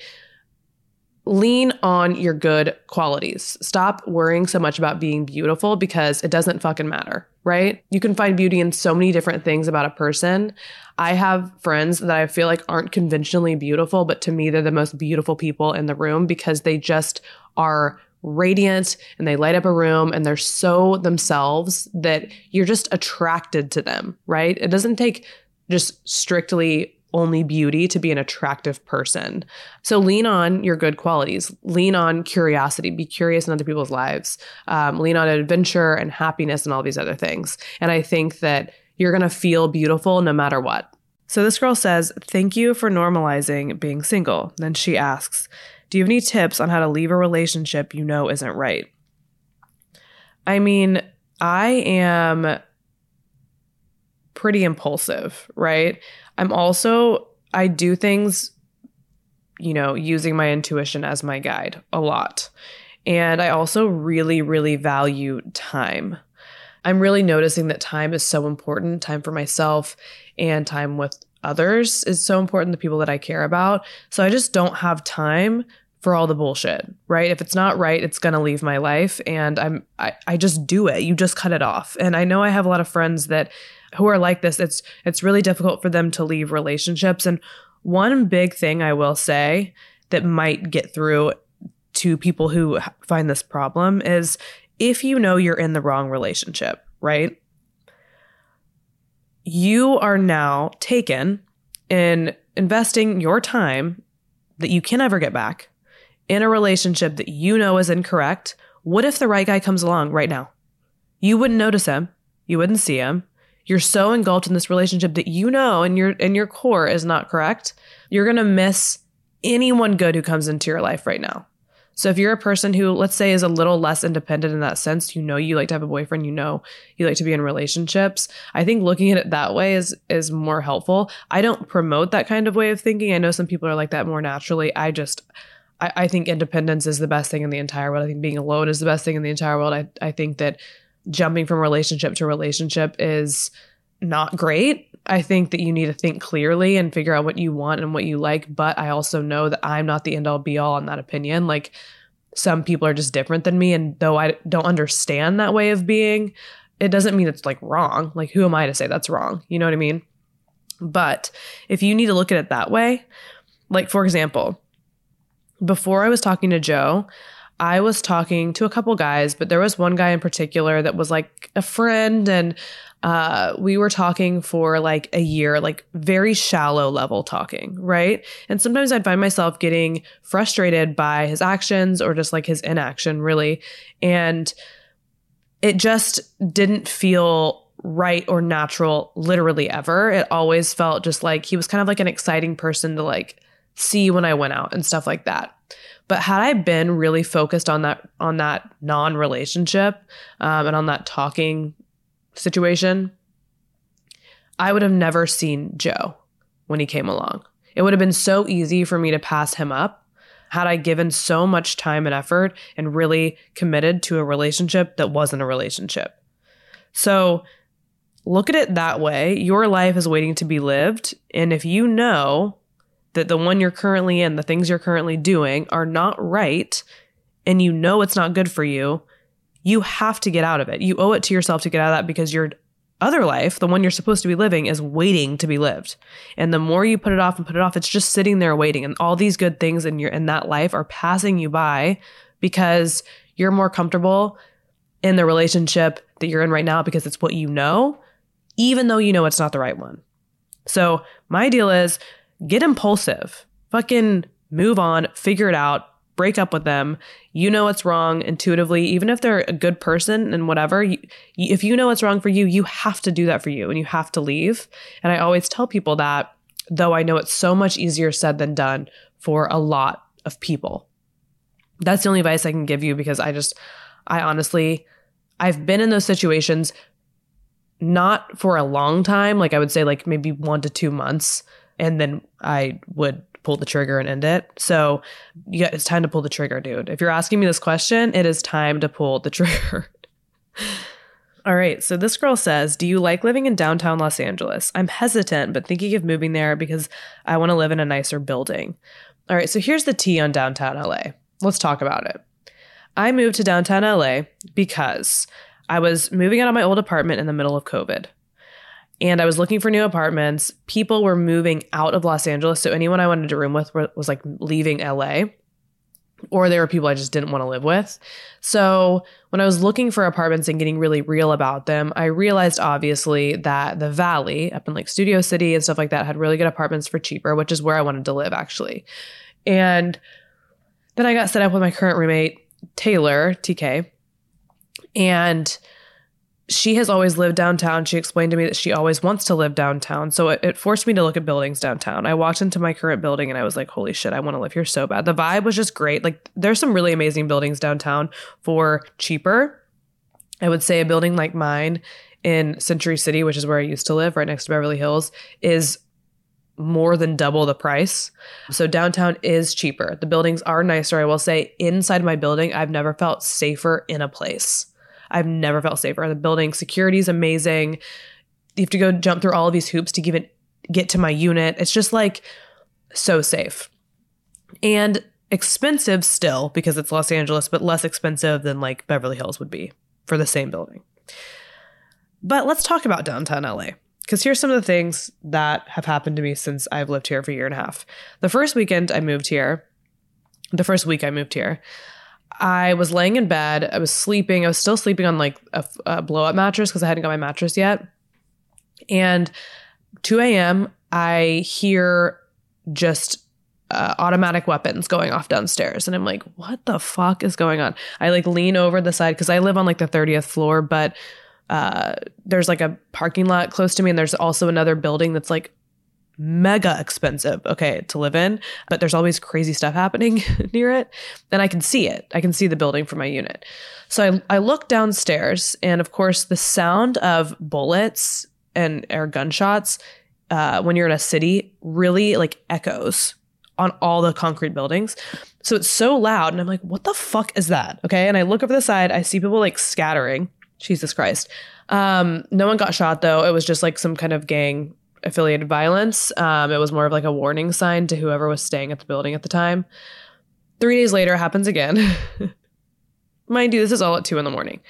lean on your good qualities. Stop worrying so much about being beautiful because it doesn't fucking matter, right? You can find beauty in so many different things about a person. I have friends that I feel like aren't conventionally beautiful, but to me, they're the most beautiful people in the room because they just are radiant and they light up a room and they're so themselves that you're just attracted to them, right? It doesn't take just strictly only beauty to be an attractive person. So lean on your good qualities. Lean on curiosity. Be curious in other people's lives. Um, lean on adventure and happiness and all these other things. And I think that you're going to feel beautiful no matter what. So this girl says, Thank you for normalizing being single. Then she asks, Do you have any tips on how to leave a relationship you know isn't right? I mean, I am pretty impulsive, right? I'm also, I do things, you know, using my intuition as my guide a lot. And I also really, really value time. I'm really noticing that time is so important. Time for myself and time with others is so important, the people that I care about. So I just don't have time for all the bullshit, right? If it's not right, it's gonna leave my life. And I'm I, I just do it. You just cut it off. And I know I have a lot of friends that who are like this, it's it's really difficult for them to leave relationships. And one big thing I will say that might get through to people who find this problem is if you know you're in the wrong relationship, right? You are now taken in investing your time that you can never get back in a relationship that you know is incorrect. What if the right guy comes along right now? You wouldn't notice him. You wouldn't see him you're so engulfed in this relationship that you know and your and your core is not correct, you're going to miss anyone good who comes into your life right now. So if you're a person who let's say is a little less independent in that sense, you know you like to have a boyfriend, you know you like to be in relationships, I think looking at it that way is is more helpful. I don't promote that kind of way of thinking. I know some people are like that more naturally. I just I, I think independence is the best thing in the entire world. I think being alone is the best thing in the entire world. I, I think that jumping from relationship to relationship is not great. I think that you need to think clearly and figure out what you want and what you like. But I also know that I'm not the end all be all on that opinion. Like some people are just different than me. And though I don't understand that way of being, it doesn't mean it's like wrong. Like, who am I to say that's wrong? You know what I mean? But if you need to look at it that way, like for example, before I was talking to Joe, I was talking to a couple guys, but there was one guy in particular that was like a friend and uh, we were talking for like a year, like very shallow level talking, right? And sometimes I'd find myself getting frustrated by his actions or just like his inaction, really. And it just didn't feel right or natural literally ever. It always felt just like he was kind of like an exciting person to like see when I went out and stuff like that. But had I been really focused on that on that non-relationship um, and on that talking situation, I would have never seen Joe when he came along. It would have been so easy for me to pass him up had I given so much time and effort and really committed to a relationship that wasn't a relationship. So look at it that way. Your life is waiting to be lived. And if you know that the one you're currently in, the things you're currently doing are not right, and you know it's not good for you, you have to get out of it. You owe it to yourself to get out of that because your other life, the one you're supposed to be living, is waiting to be lived. And the more you put it off and put it off, it's just sitting there waiting. And all these good things in your in that life are passing you by because you're more comfortable in the relationship that you're in right now because it's what you know, even though you know it's not the right one. So my deal is get impulsive. Fucking move on, figure it out, break up with them. You know what's wrong intuitively, even if they're a good person and whatever. You, if you know what's wrong for you, you have to do that for you and you have to leave. And I always tell people that, though I know it's so much easier said than done for a lot of people. That's the only advice I can give you because I just, I honestly, I've been in those situations not for a long time, like I would say, like maybe one to two months and then I would pull the trigger and end it. So it's time to pull the trigger, dude. If you're asking me this question, it is time to pull the trigger. All right, so this girl says, Do you like living in downtown Los Angeles? I'm hesitant, but thinking of moving there because I want to live in a nicer building. All right, so here's the tea on downtown LA. Let's talk about it. I moved to downtown LA because I was moving out of my old apartment in the middle of COVID. And I was looking for new apartments. People were moving out of Los Angeles. So anyone I wanted to room with was like leaving LA or there were people I just didn't want to live with. So when I was looking for apartments and getting really real about them, I realized obviously that the Valley up in like Studio City and stuff like that had really good apartments for cheaper, which is where I wanted to live actually. And then I got set up with my current roommate, Taylor, TK. And she has always lived downtown. She explained to me that she always wants to live downtown. So it, it, forced me to look at buildings downtown. I walked into my current building and I was like, holy shit, I want to live here so bad. The vibe was just great. Like, there's some really amazing buildings downtown for cheaper. I would say a building like mine in Century City, which is where I used to live, right next to Beverly Hills, is more than double the price. So downtown is cheaper. The buildings are nicer. I will say, inside my building, I've never felt safer in a place. I've never felt safer. The building security is amazing. You have to go jump through all of these hoops to it get to my unit. It's just like so safe. And expensive still because it's Los Angeles, but less expensive than like Beverly Hills would be for the same building. But let's talk about downtown LA because here's some of the things that have happened to me since I've lived here for a year and a half. The first weekend I moved here, the first week I moved here, I was laying in bed. I was sleeping. I was still sleeping on like a, a blow up mattress because I hadn't got my mattress yet. And 2 a.m., I hear just uh, automatic weapons going off downstairs. And I'm like, what the fuck is going on? I like lean over the side because I live on like the 30th floor, but uh, there's like a parking lot close to me. And there's also another building that's like mega expensive, okay, to live in, but there's always crazy stuff happening near it. And I can see it. I can see the building from my unit. So I, I look downstairs, and of course, the sound of bullets and air gunshots uh, when you're in a city really like echoes on all the concrete buildings. So it's so loud, and I'm like, what the fuck is that? Okay. And I look over the side, I see people like scattering. Jesus Christ. Um, no one got shot though. It was just like some kind of gang affiliated violence. Um, it was more of like a warning sign to whoever was staying at the building at the time. Three days later, happens again. Mind you, this is all at two in the morning.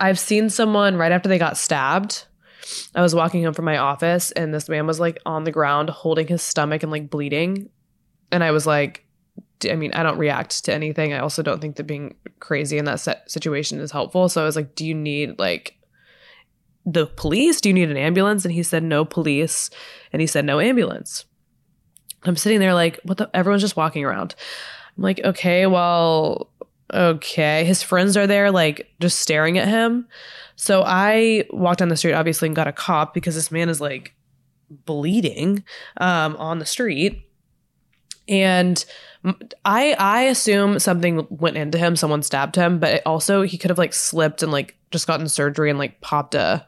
I've seen someone right after they got stabbed. I was walking home from my office and this man was like on the ground holding his stomach and like bleeding. And I was like, I mean, I don't react to anything. I also don't think that being crazy in that situation is helpful. So I was like, do you need like the police? Do you need an ambulance? And he said, no police. And he said, no ambulance. I'm sitting there like, what the? Everyone's just walking around. I'm like, okay, well, okay. His friends are there, like, just staring at him. So I walked down the street, obviously, and got a cop because this man is like bleeding um, on the street. And I I assume something went into him, someone stabbed him, but also he could have like slipped and like just gotten surgery and like popped a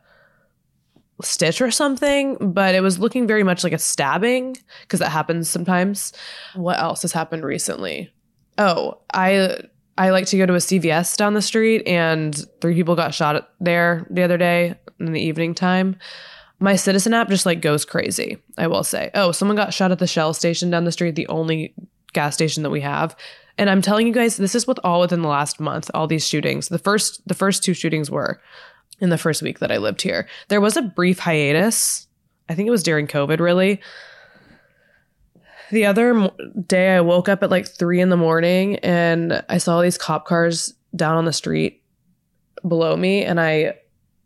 stitch or something, but it was looking very much like a stabbing because that happens sometimes. What else has happened recently? Oh, I I like to go to a CVS down the street and three people got shot there the other day in the evening time. My Citizen app just like goes crazy, I will say. Oh, someone got shot at the Shell station down the street, the only gas station that we have. And I'm telling you guys, this is with all within the last month, all these shootings. The first the first two shootings were in the first week that I lived here. There was a brief hiatus. I think it was during COVID, really. The other day, I woke up at like three in the morning and I saw these cop cars down on the street below me. And I,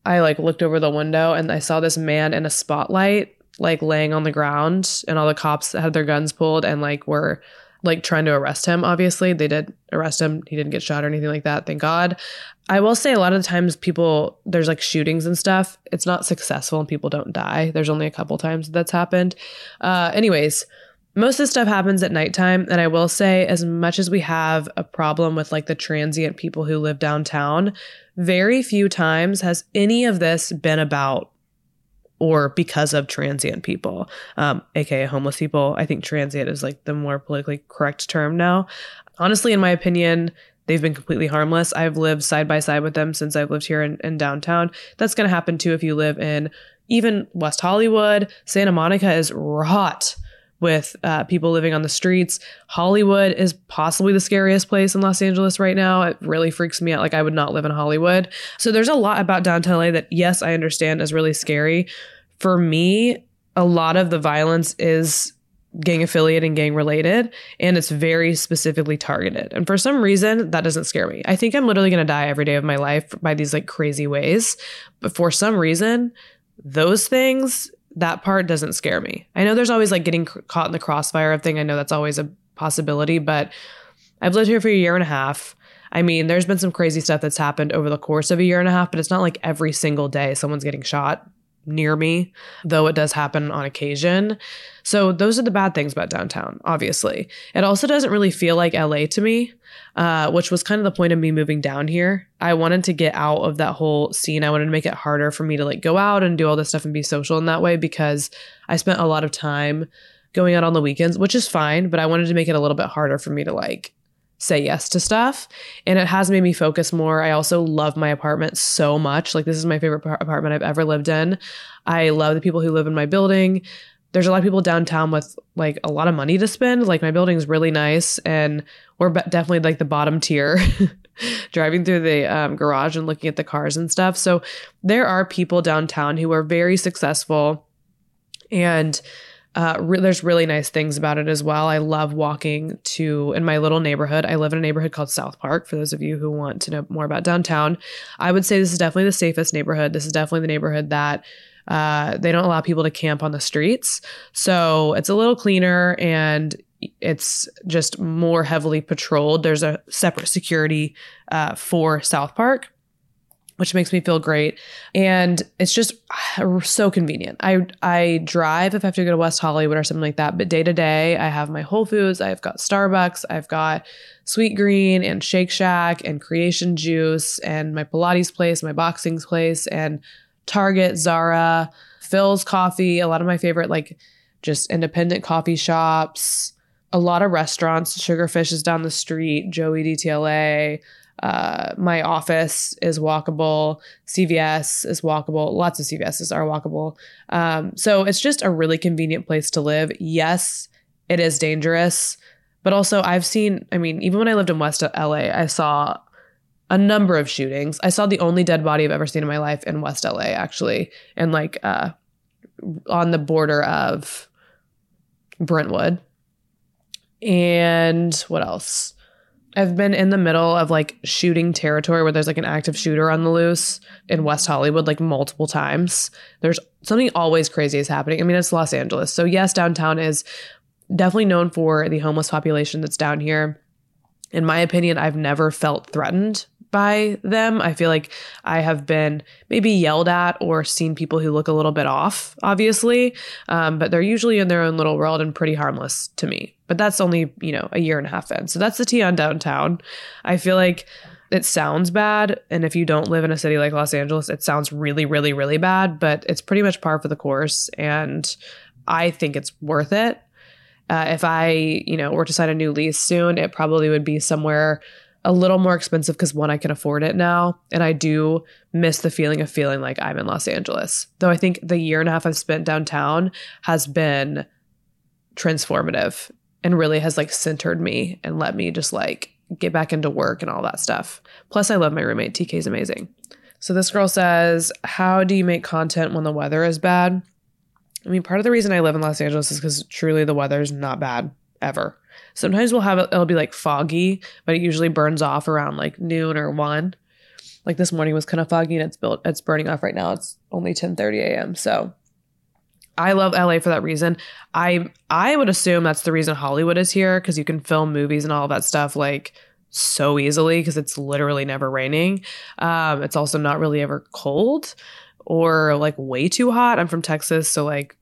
I like looked over the window and I saw this man in a spotlight, like laying on the ground. And all the cops had their guns pulled and like were like trying to arrest him. Obviously, they did arrest him. He didn't get shot or anything like that. Thank God. I will say a lot of the times people there's like shootings and stuff. It's not successful and people don't die. There's only a couple times that's happened. Uh, anyways, most of the stuff happens at nighttime. And I will say, as much as we have a problem with like the transient people who live downtown, very few times has any of this been about or because of transient people, um, aka homeless people. I think transient is like the more politically correct term now. Honestly, in my opinion, they've been completely harmless. I've lived side by side with them since I've lived here in, in downtown. That's going to happen too if you live in even West Hollywood. Santa Monica is rot with uh, people living on the streets. Hollywood is possibly the scariest place in Los Angeles right now. It really freaks me out. Like, I would not live in Hollywood. So, there's a lot about downtown LA that, yes, I understand is really scary. For me, a lot of the violence is gang affiliated and gang related and it's very specifically targeted. And for some reason that doesn't scare me. I think i'm literally going to die every day of my life by these like crazy ways. But for some reason those things that part doesn't scare me. I know there's always like getting caught in the crossfire of thing. I know that's always a possibility but i've lived here for a year and a half. I mean, there's been some crazy stuff that's happened over the course of a year and a half, but it's not like every single day someone's getting shot near me, though it does happen on occasion. So those are the bad things about downtown, obviously. It also doesn't really feel like LA to me, uh, which was kind of the point of me moving down here. I wanted to get out of that whole scene. I wanted to make it harder for me to like go out and do all this stuff and be social in that way because I spent a lot of time going out on the weekends, which is fine, but I wanted to make it a little bit harder for me to like say yes to stuff. And it has made me focus more. I also love my apartment so much. Like this is my favorite par- apartment i've ever lived in. I love the people who live in my building. There's a lot of people downtown with like a lot of money to spend. Like my building is really nice and we're definitely like the bottom tier driving through the um, garage and looking at the cars and stuff. So there are people downtown who are very successful and uh, re- there's really nice things about it as well. I love walking to in my little neighborhood. I live in a neighborhood called South Park. For those of you who want to know more about downtown, I would say this is definitely the safest neighborhood. This is definitely the neighborhood that uh, they don't allow people to camp on the streets, so it's a little cleaner and it's just more heavily patrolled. There's a separate security uh, for South Park which makes me feel great. And it's just so convenient. I I drive if I have to go to West Hollywood or something like that, but day to day, I have my Whole Foods, I've got Starbucks, I've got Sweetgreen and Shake Shack and Kreation Juice and my Pilates place, my boxing place and Target, Zara, Philz Coffee, a lot of my favorite like just independent coffee shops, a lot of restaurants, Sugarfish is down the street, Joey DTLA, uh, my office is walkable. CVS is walkable. Lots of CVSs are walkable. Um, so it's just a really convenient place to live. Yes, it is dangerous, but also I've seen, I mean, even when I lived in West LA, I saw a number of shootings. I saw the only dead body I've ever seen in my life in West LA, actually, and like uh, on the border of Brentwood. And what else? I've been in the middle of like shooting territory where there's like an active shooter on the loose in West Hollywood like multiple times. There's something always crazy is happening. I mean, it's Los Angeles. So, yes, downtown is definitely known for the homeless population that's down here. In my opinion, I've never felt threatened by them. I feel like I have been maybe yelled at or seen people who look a little bit off, obviously, um, but they're usually in their own little world and pretty harmless to me. But that's only, you know, a year and a half in. So that's the tea on downtown. I feel like it sounds bad. And if you don't live in a city like Los Angeles, it sounds really, really, really bad, but it's pretty much par for the course. And I think it's worth it. Uh, if I, you know, were to sign a new lease soon, it probably would be somewhere a little more expensive because one, I can afford it now. And I do miss the feeling of feeling like I'm in Los Angeles. Though I think the year and a half I've spent downtown has been transformative and really has like centered me and let me just like get back into work and all that stuff. Plus, I love my roommate. TK is amazing. So this girl says, How do you make content when the weather is bad? I mean, part of the reason I live in Los Angeles is because truly the weather is not bad ever. Sometimes we'll have it, it'll be like foggy, but it usually burns off around like noon or one. Like this morning was kind of foggy and it's built it's burning off right now. It's only 10 30 a.m. So I love LA for that reason. I I would assume that's the reason Hollywood is here because you can film movies and all that stuff like so easily because it's literally never raining. Um, it's also not really ever cold or like way too hot. I'm from Texas, so like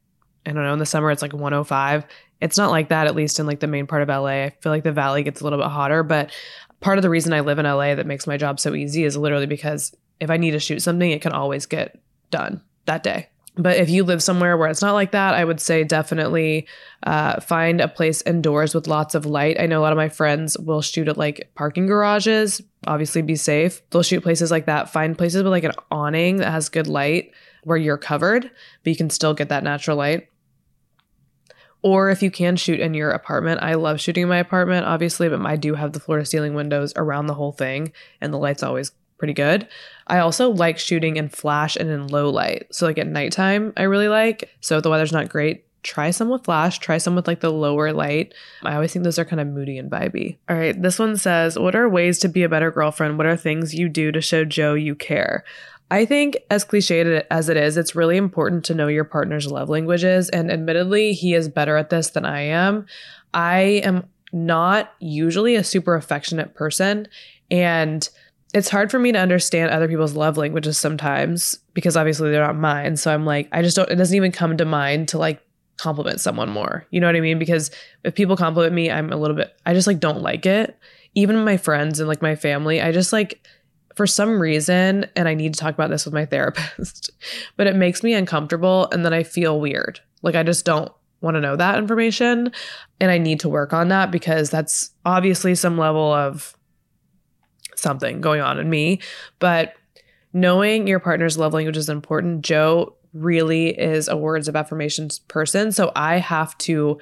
I don't know, in the summer it's like 105. It's not like that, at least in like the main part of LA. I feel like the valley gets a little bit hotter, but part of the reason I live in LA that makes my job so easy is literally because if I need to shoot something, it can always get done that day. But if you live somewhere where it's not like that, I would say definitely uh, find a place indoors with lots of light. I know a lot of my friends will shoot at like parking garages. Obviously, be safe. They'll shoot places like that. Find places with like an awning that has good light where you're covered, but you can still get that natural light or if you can shoot in your apartment. I love shooting in my apartment, obviously, but I do have the floor to ceiling windows around the whole thing, and the light's always pretty good. I also like shooting in flash and in low light. So, like at nighttime, I really like. So, if the weather's not great, try some with flash, try some with like the lower light. I always think those are kind of moody and vibey. All right, this one says, What are ways to be a better girlfriend? What are things you do to show Joe you care? I think, as cliched as it is, it's really important to know your partner's love languages. And admittedly, he is better at this than I am. I am not usually a super affectionate person. And it's hard for me to understand other people's love languages sometimes because obviously they're not mine. So I'm like, I just don't, it doesn't even come to mind to like compliment someone more. You know what I mean? Because if people compliment me, I'm a little bit, I just like don't like it. Even my friends and like my family, I just like, for some reason, and I need to talk about this with my therapist, but it makes me uncomfortable and then I feel weird. Like I just don't want to know that information. And I need to work on that because that's obviously some level of something going on in me. But knowing your partner's love language is important. Joe really is a words of affirmations person. So I have to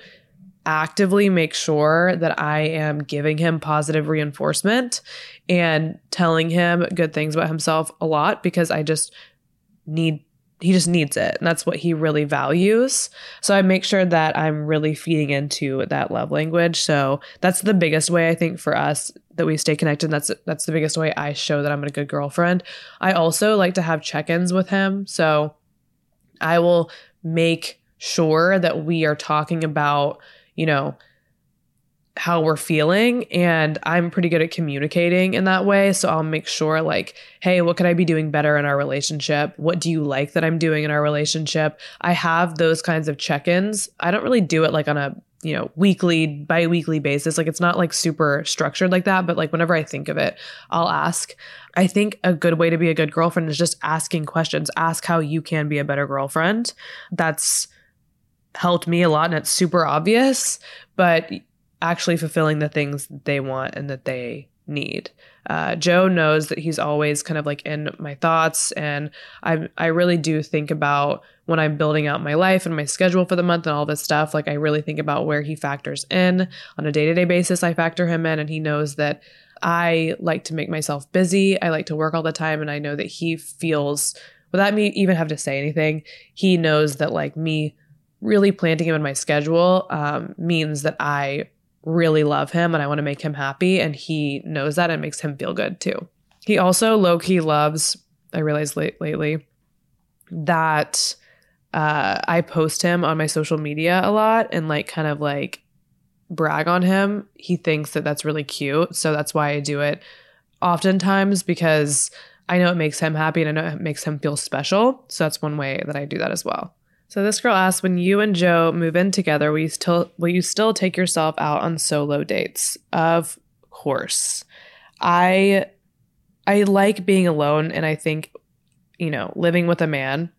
actively make sure that I am giving him positive reinforcement and telling him good things about himself a lot because I just need he just needs it. And that's what he really values. So i make sure that i'm really feeding into that love language. So that's the biggest way i think for us that we stay connected. That's that's the biggest way i show that i'm a good girlfriend. I also like to have check-ins with him. So i will make sure that we are talking about you know, how we're feeling and I'm pretty good at communicating in that way. So I'll make sure like hey what could I be doing better in our relationship? What do you like that I'm doing in our relationship? I have those kinds of check-ins. I don't really do it like on a you know weekly bi-weekly basis. Like it's not like super structured like that but like whenever I think of it I'll ask. I think a good way to be a good girlfriend is just asking questions. Ask how you can be a better girlfriend. That's helped me a lot and it's super obvious, but actually fulfilling the things they want and that they need. Uh, Joe knows that he's always kind of like in my thoughts, and I I really do think about when I'm building out my life and my schedule for the month and all this stuff. Like I really think about where he factors in on a day to day basis. I factor him in, and he knows that I like to make myself busy. I like to work all the time, and I know that he feels without me even have to say anything. He knows that like me really planting him in my schedule um, means that I really love him and I want to make him happy. And he knows that and makes him feel good too. He also low key loves, I realized late, lately, that uh, I post him on my social media a lot and like kind of like brag on him. He thinks that that's really cute. So that's why I do it oftentimes because I know it makes him happy and I know it makes him feel special. So that's one way that I do that as well. So this girl asks, when you and Joe move in together, will you still will you still take yourself out on solo dates? Of course. I I like being alone and I think, you know, living with a man,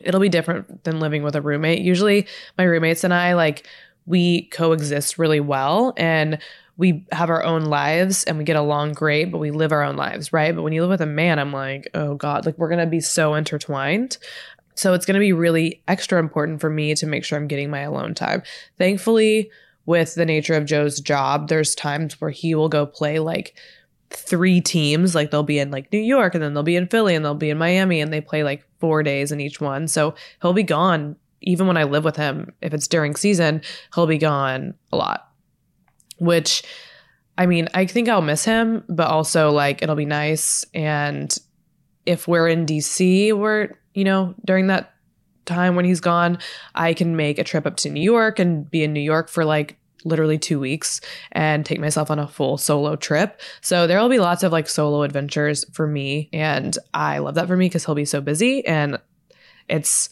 it'll be different than living with a roommate. Usually my roommates and I like we coexist really well and we have our own lives and we get along great, but we live our own lives, right? But when you live with a man, I'm like, oh God, like we're gonna be so intertwined. So it's going to be really extra important for me to make sure I'm getting my alone time. Thankfully, with the nature of Joe's job, there's times where he will go play like three teams. Like they'll be in like New York and then they'll be in Philly and they'll be in Miami and they play like four days in each one. So he'll be gone even when I live with him. If it's during season, he'll be gone a lot, which I mean, I think I'll miss him, but also like it'll be nice. And if we're in DC, we're you know, during that time when he's gone, I can make a trip up to New York and be in New York for like literally two weeks and take myself on a full solo trip. So there will be lots of like solo adventures for me. And I love that for me because he'll be so busy. And it's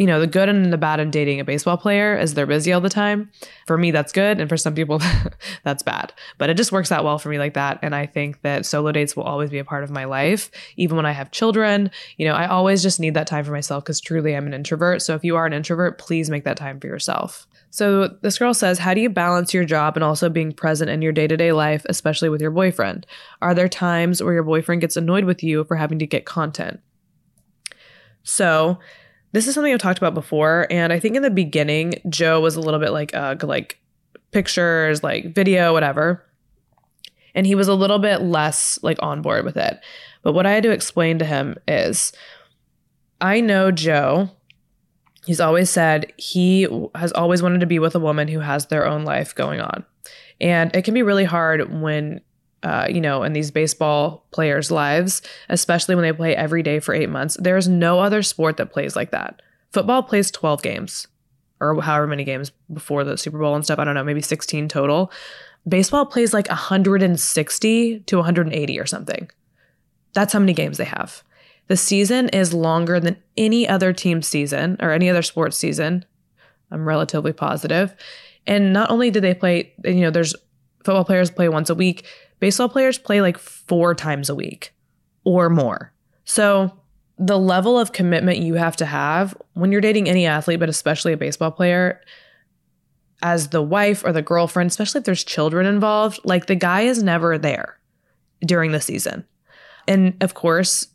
you know, the good and the bad in dating a baseball player is they're busy all the time. For me, that's good. And for some people, that's bad. But it just works out well for me like that. And I think that solo dates will always be a part of my life. Even when I have children, you know, I always just need that time for myself because truly I'm an introvert. So if you are an introvert, please make that time for yourself. So this girl says, How do you balance your job and also being present in your day to day life, especially with your boyfriend? Are there times where your boyfriend gets annoyed with you for having to get content? So, this is something I've talked about before. And I think in the beginning, Joe was a little bit like, uh, like pictures, like video, whatever. And he was a little bit less like on board with it. But what I had to explain to him is I know Joe. He's always said he has always wanted to be with a woman who has their own life going on. And it can be really hard when, uh, you know, in these baseball players' lives, especially when they play every day for eight months. There's no other sport that plays like that. Football plays 12 games or however many games before the Super Bowl and stuff. I don't know, maybe 16 total. Baseball plays like 160 to 180 or something. That's how many games they have. The season is longer than any other team season or any other sports season. I'm relatively positive. And not only do they play, you know, there's football players play once a week, baseball players play like four times a week or more. So the level of commitment you have to have when you're dating any athlete, but especially a baseball player, as the wife or the girlfriend, especially if there's children involved, like the guy is never there during the season. And of course,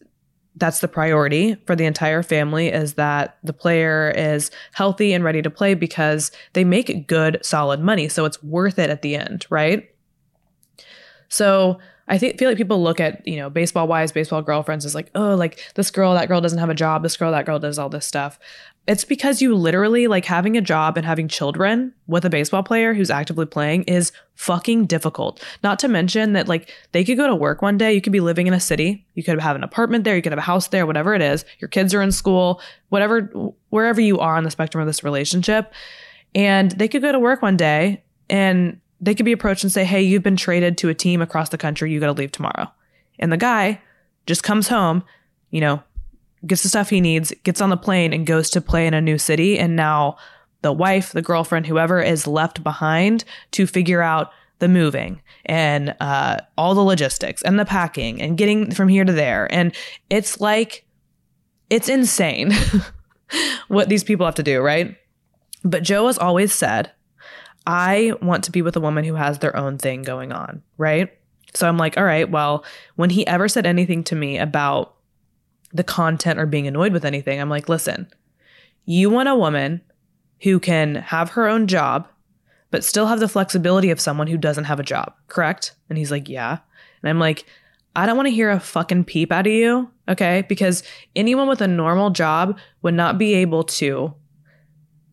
that's the priority for the entire family is that the player is healthy and ready to play because they make good solid money so it's worth it at the end right so i think, feel like people look at you know baseball wives baseball girlfriends as like oh like this girl that girl doesn't have a job this girl that girl does all this stuff it's because you literally like having a job and having children with a baseball player who's actively playing is fucking difficult. Not to mention that like they could go to work one day, you could be living in a city, you could have an apartment there, you could have a house there, whatever it is. Your kids are in school, whatever wherever you are on the spectrum of this relationship. And they could go to work one day and they could be approached and say, "Hey, you've been traded to a team across the country. You got to leave tomorrow." And the guy just comes home, you know, gets the stuff he needs, gets on the plane, and goes to play in a new city. And now the wife, the girlfriend, whoever is left behind to figure out the moving and uh, all the logistics and the packing and getting from here to there. And it's like, it's insane what these people have to do, right? But Joe has always said, I want to be with a woman who has their own thing going on, right? So I'm like, all right, well, when he ever said anything to me about the content or being annoyed with anything. I'm like, listen, you want a woman who can have her own job, but still have the flexibility of someone who doesn't have a job, correct? And he's like, yeah. And I'm like, I don't want to hear a fucking peep out of you, okay? Because anyone with a normal job would not be able to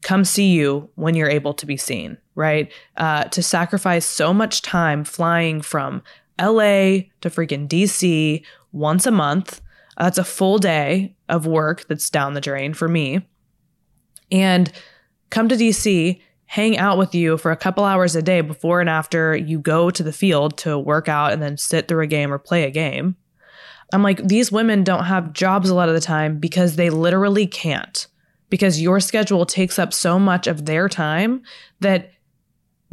come see you when you're able to be seen, right? Uh, to sacrifice so much time flying from LA to freaking DC once a month that's a full day of work that's down the drain for me. And come to DC, hang out with you for a couple hours a day before and after you go to the field to work out and then sit through a game or play a game. I'm like, these women don't have jobs a lot of the time because they literally can't, because your schedule takes up so much of their time that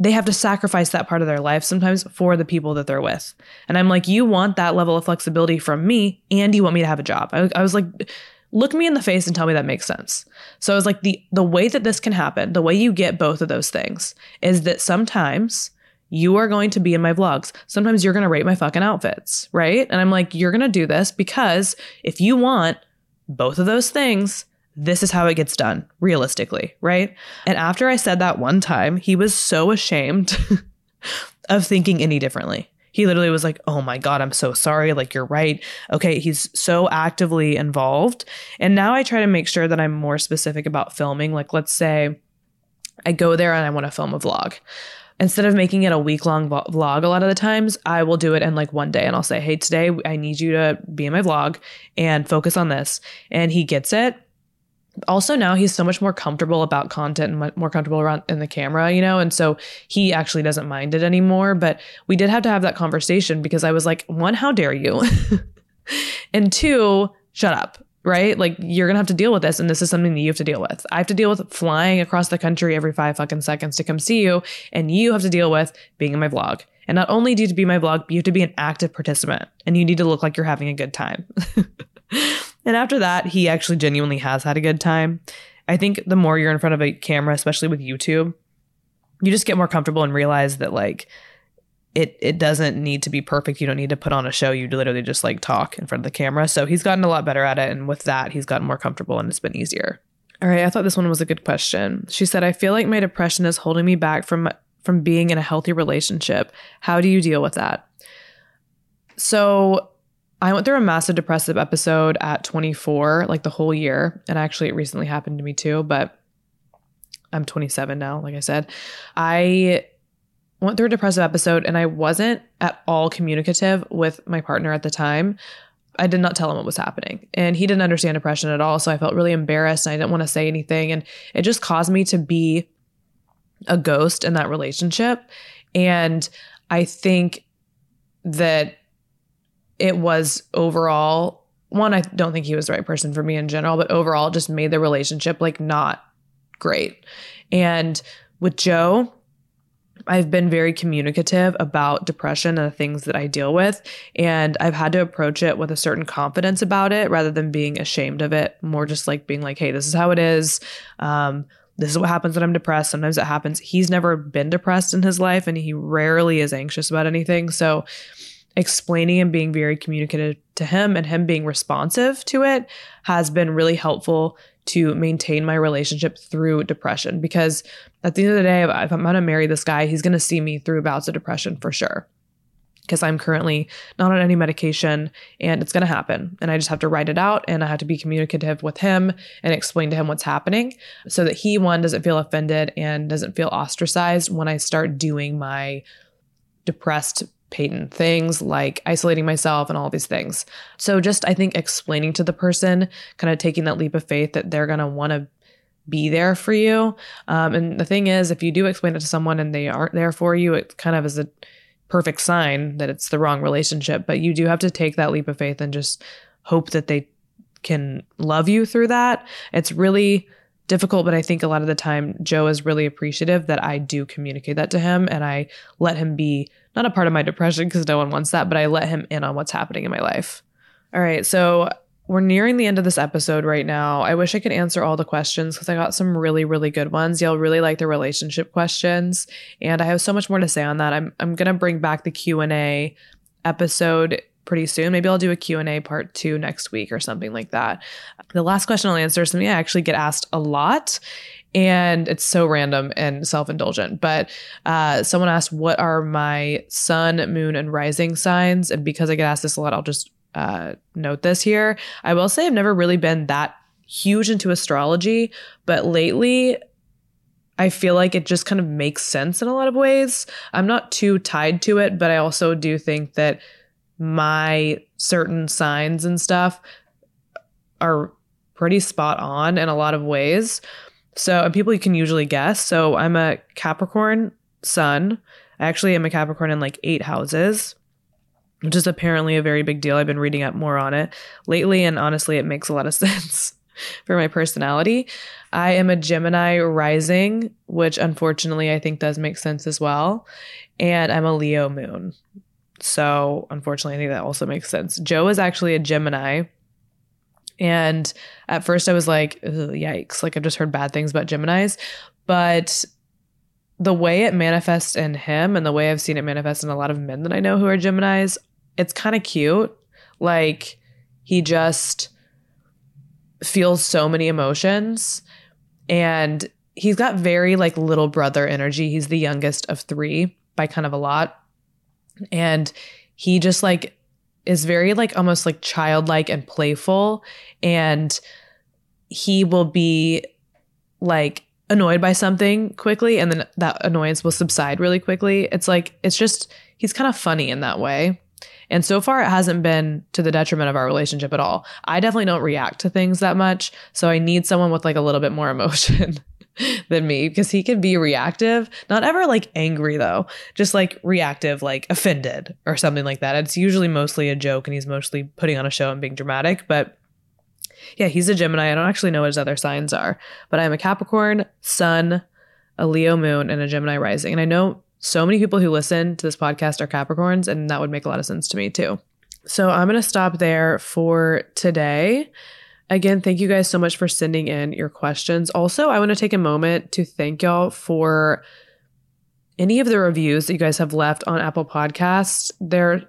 they have to sacrifice that part of their life sometimes for the people that they're with. And I'm like, you want that level of flexibility from me, and you want me to have a job. I, I was like, look me in the face and tell me that makes sense. So I was like, the the way that this can happen, the way you get both of those things is that sometimes you are going to be in my vlogs. Sometimes you're going to rate my fucking outfits, right? And I'm like, you're going to do this because if you want both of those things, this is how it gets done, realistically, right? And after I said that one time, he was so ashamed of thinking any differently. He literally was like, Oh my God, I'm so sorry. Like, you're right. Okay. He's so actively involved. And now I try to make sure that I'm more specific about filming. Like, let's say I go there and I want to film a vlog. Instead of making it a week long vlog, a lot of the times I will do it in like one day and I'll say, Hey, today I need you to be in my vlog and focus on this. And he gets it also now he's so much more comfortable about content and more comfortable around in the camera, you know, and so he actually doesn't mind it anymore. But we did have to have that conversation because I was like, one, how dare you? and two, shut up. Right? Like you're gonna have to deal with this, and this is something that you have to deal with. I have to deal with flying across the country every five fucking seconds to come see you, and you have to deal with being in my vlog. And not only do you have to be my vlog, you have to be an active participant, and you need to look like you're having a good time. And after that, he actually genuinely has had a good time. I think the more you're in front of a camera, especially with YouTube, you just get more comfortable and realize that like it it doesn't need to be perfect. You don't need to put on a show. You literally just like talk in front of the camera. So he's gotten a lot better at it, and with that, he's gotten more comfortable, and it's been easier. All right, I thought this one was a good question. She said, "I feel like my depression is holding me back from from being in a healthy relationship. How do you deal with that?" So, I went through a massive depressive episode at 24, like the whole year, and actually it recently happened to me too, but I'm 27 now, like I said. I went through a depressive episode and I wasn't at all communicative with my partner at the time. I did not tell him what was happening. And he didn't understand depression at all. So I felt really embarrassed and I didn't want to say anything. And it just caused me to be a ghost in that relationship. And I think that it was overall, one, I don't think he was the right person for me in general, but overall just made the relationship like not great. And with Joe, I've been very communicative about depression and the things that I deal with. And I've had to approach it with a certain confidence about it rather than being ashamed of it, more just like being like, hey, this is how it is. Um, this is what happens when I'm depressed. Sometimes it happens. He's never been depressed in his life and he rarely is anxious about anything. So, explaining and being very communicative to him and him being responsive to it has been really helpful to maintain my relationship through depression because at the end of the day, if I'm going to marry this guy, he's going to see me through bouts of depression for sure. Because I'm currently not on any medication and it's going to happen. And I just have to write it out and I have to be communicative with him and explain to him what's happening so that he, one, doesn't feel offended and doesn't feel ostracized when I start doing my depressed Payton things like isolating myself and all these things. So just I think explaining to the person, kind of taking that leap of faith that they're gonna want to be there for you. Um, and the thing is, if you do explain it to someone and they aren't there for you, it kind of is a perfect sign that it's the wrong relationship. But you do have to take that leap of faith and just hope that they can love you through that. It's really difficult, but I think a lot of the time Joe is really appreciative that I do communicate that to him and I let him be not a part of my depression because no one wants that, but I let him in on what's happening in my life. All right, so we're nearing the end of this episode right now. I wish I could answer all the questions because I got some really, really good ones. Y'all really like the relationship questions, and I have so much more to say on that. I'm I'm gonna bring back the Q and A episode pretty soon. Maybe I'll do a Q&A part 2 next week or something like that. The last question I'll answer is something I actually get asked a lot and it's so random and self-indulgent but uh, someone asked what are my sun moon and rising signs and because i get asked this a lot i'll just uh, note this here i will say i've never really been that huge into astrology but lately I feel like it just kind of makes sense in a lot of ways. I'm not too tied to it, but I also do think that my certain signs and stuff are pretty spot on in a lot of ways. So, and people you can usually guess. So, I'm a Capricorn sun. I actually am a Capricorn in like eight houses, which is apparently a very big deal. I've been reading up more on it lately, and honestly, it makes a lot of sense for my personality. I am a Gemini rising, which unfortunately I think does make sense as well. And I'm a Leo moon. So, unfortunately, I think that also makes sense. Joe is actually a Gemini and at first I was like, yikes, like I've just heard bad things about Geminis. But the way it manifests in him and the way I've seen it manifest in a lot of men that I know who are Geminis, it's kind of cute. Like he just feels so many emotions and he's got very like little brother energy. He's the youngest of 3 by kind of a lot. And he just like is very like almost like childlike and playful and he will be like annoyed by something quickly and then that annoyance will subside really quickly. It's like it's just he's kind of funny in that way. And so far it hasn't been to the detriment of our relationship at all. I definitely don't react to things that much, so I need someone with like a little bit more emotion. Than me because he can be reactive. Not ever like angry though, just like reactive, like offended or something like that. It's usually mostly a joke and he's mostly putting on a show and being dramatic. But yeah, he's a Gemini. I don't actually know what his other signs are, but I'm a Capricorn, Sun, a Leo moon, and a Gemini rising. And I know so many people who listen to this podcast are Capricorns, and that would make a lot of sense to me too. So I'm going to stop there for today. Again, thank you guys so much for sending in your questions. Also, I want to take a moment to thank y'all for any of the reviews that you guys have left on Apple Podcasts. They're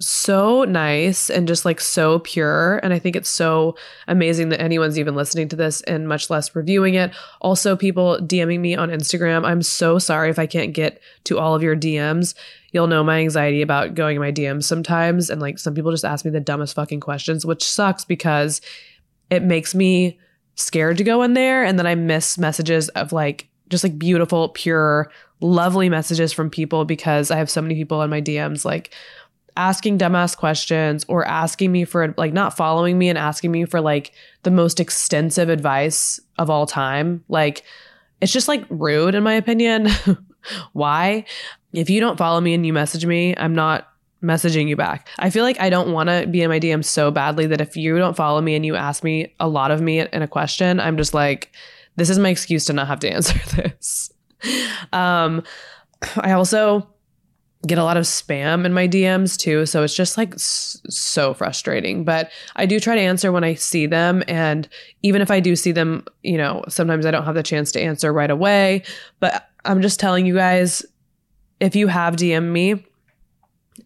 so nice and just like so pure. And I think it's so amazing that anyone's even listening to this and much less reviewing it. Also, people DMing me on Instagram. I'm so sorry if I can't get to all of your DMs. You'll know my anxiety about going in my DMs sometimes. And like some people just ask me the dumbest fucking questions, which sucks because it makes me scared to go in there. And then I miss messages of like just like beautiful, pure, lovely messages from people because I have so many people in my DMs like asking dumbass questions or asking me for like not following me and asking me for like the most extensive advice of all time. Like it's just like rude in my opinion. Why? If you don't follow me and you message me, I'm not messaging you back. I feel like I don't want to be in my DM so badly that if you don't follow me and you ask me a lot of me in a question, I'm just like, this is my excuse to not have to answer this. Um, I also get a lot of spam in my DMs too. So it's just like so frustrating. But I do try to answer when I see them. And even if I do see them, you know, sometimes I don't have the chance to answer right away. But I'm just telling you guys if you have DM me,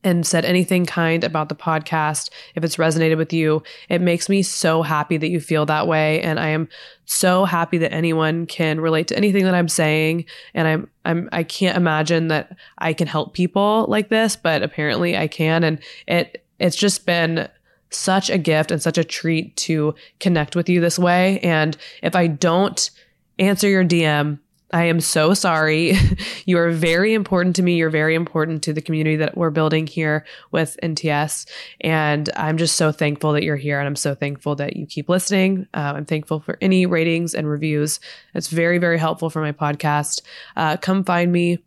and said anything kind about the podcast, if it's resonated with you, it makes me so happy that you feel that way. And I am so happy that anyone can relate to anything that I'm saying. And I'm, I'm, I can't imagine that I can help people like this, but apparently I can. And it, it's just been such a gift and such a treat to connect with you this way. And if I don't answer your DM, I am so sorry. you are very important to me. You're very important to the community that we're building here with NTS. And I'm just so thankful that you're here. And I'm so thankful that you keep listening. Uh, I'm thankful for any ratings and reviews. It's very, very helpful for my podcast. Uh, come find me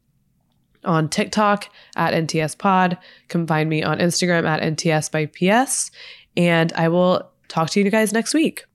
on TikTok at NTS Pod. Come find me on Instagram at NTS by PS. And I will talk to you guys next week.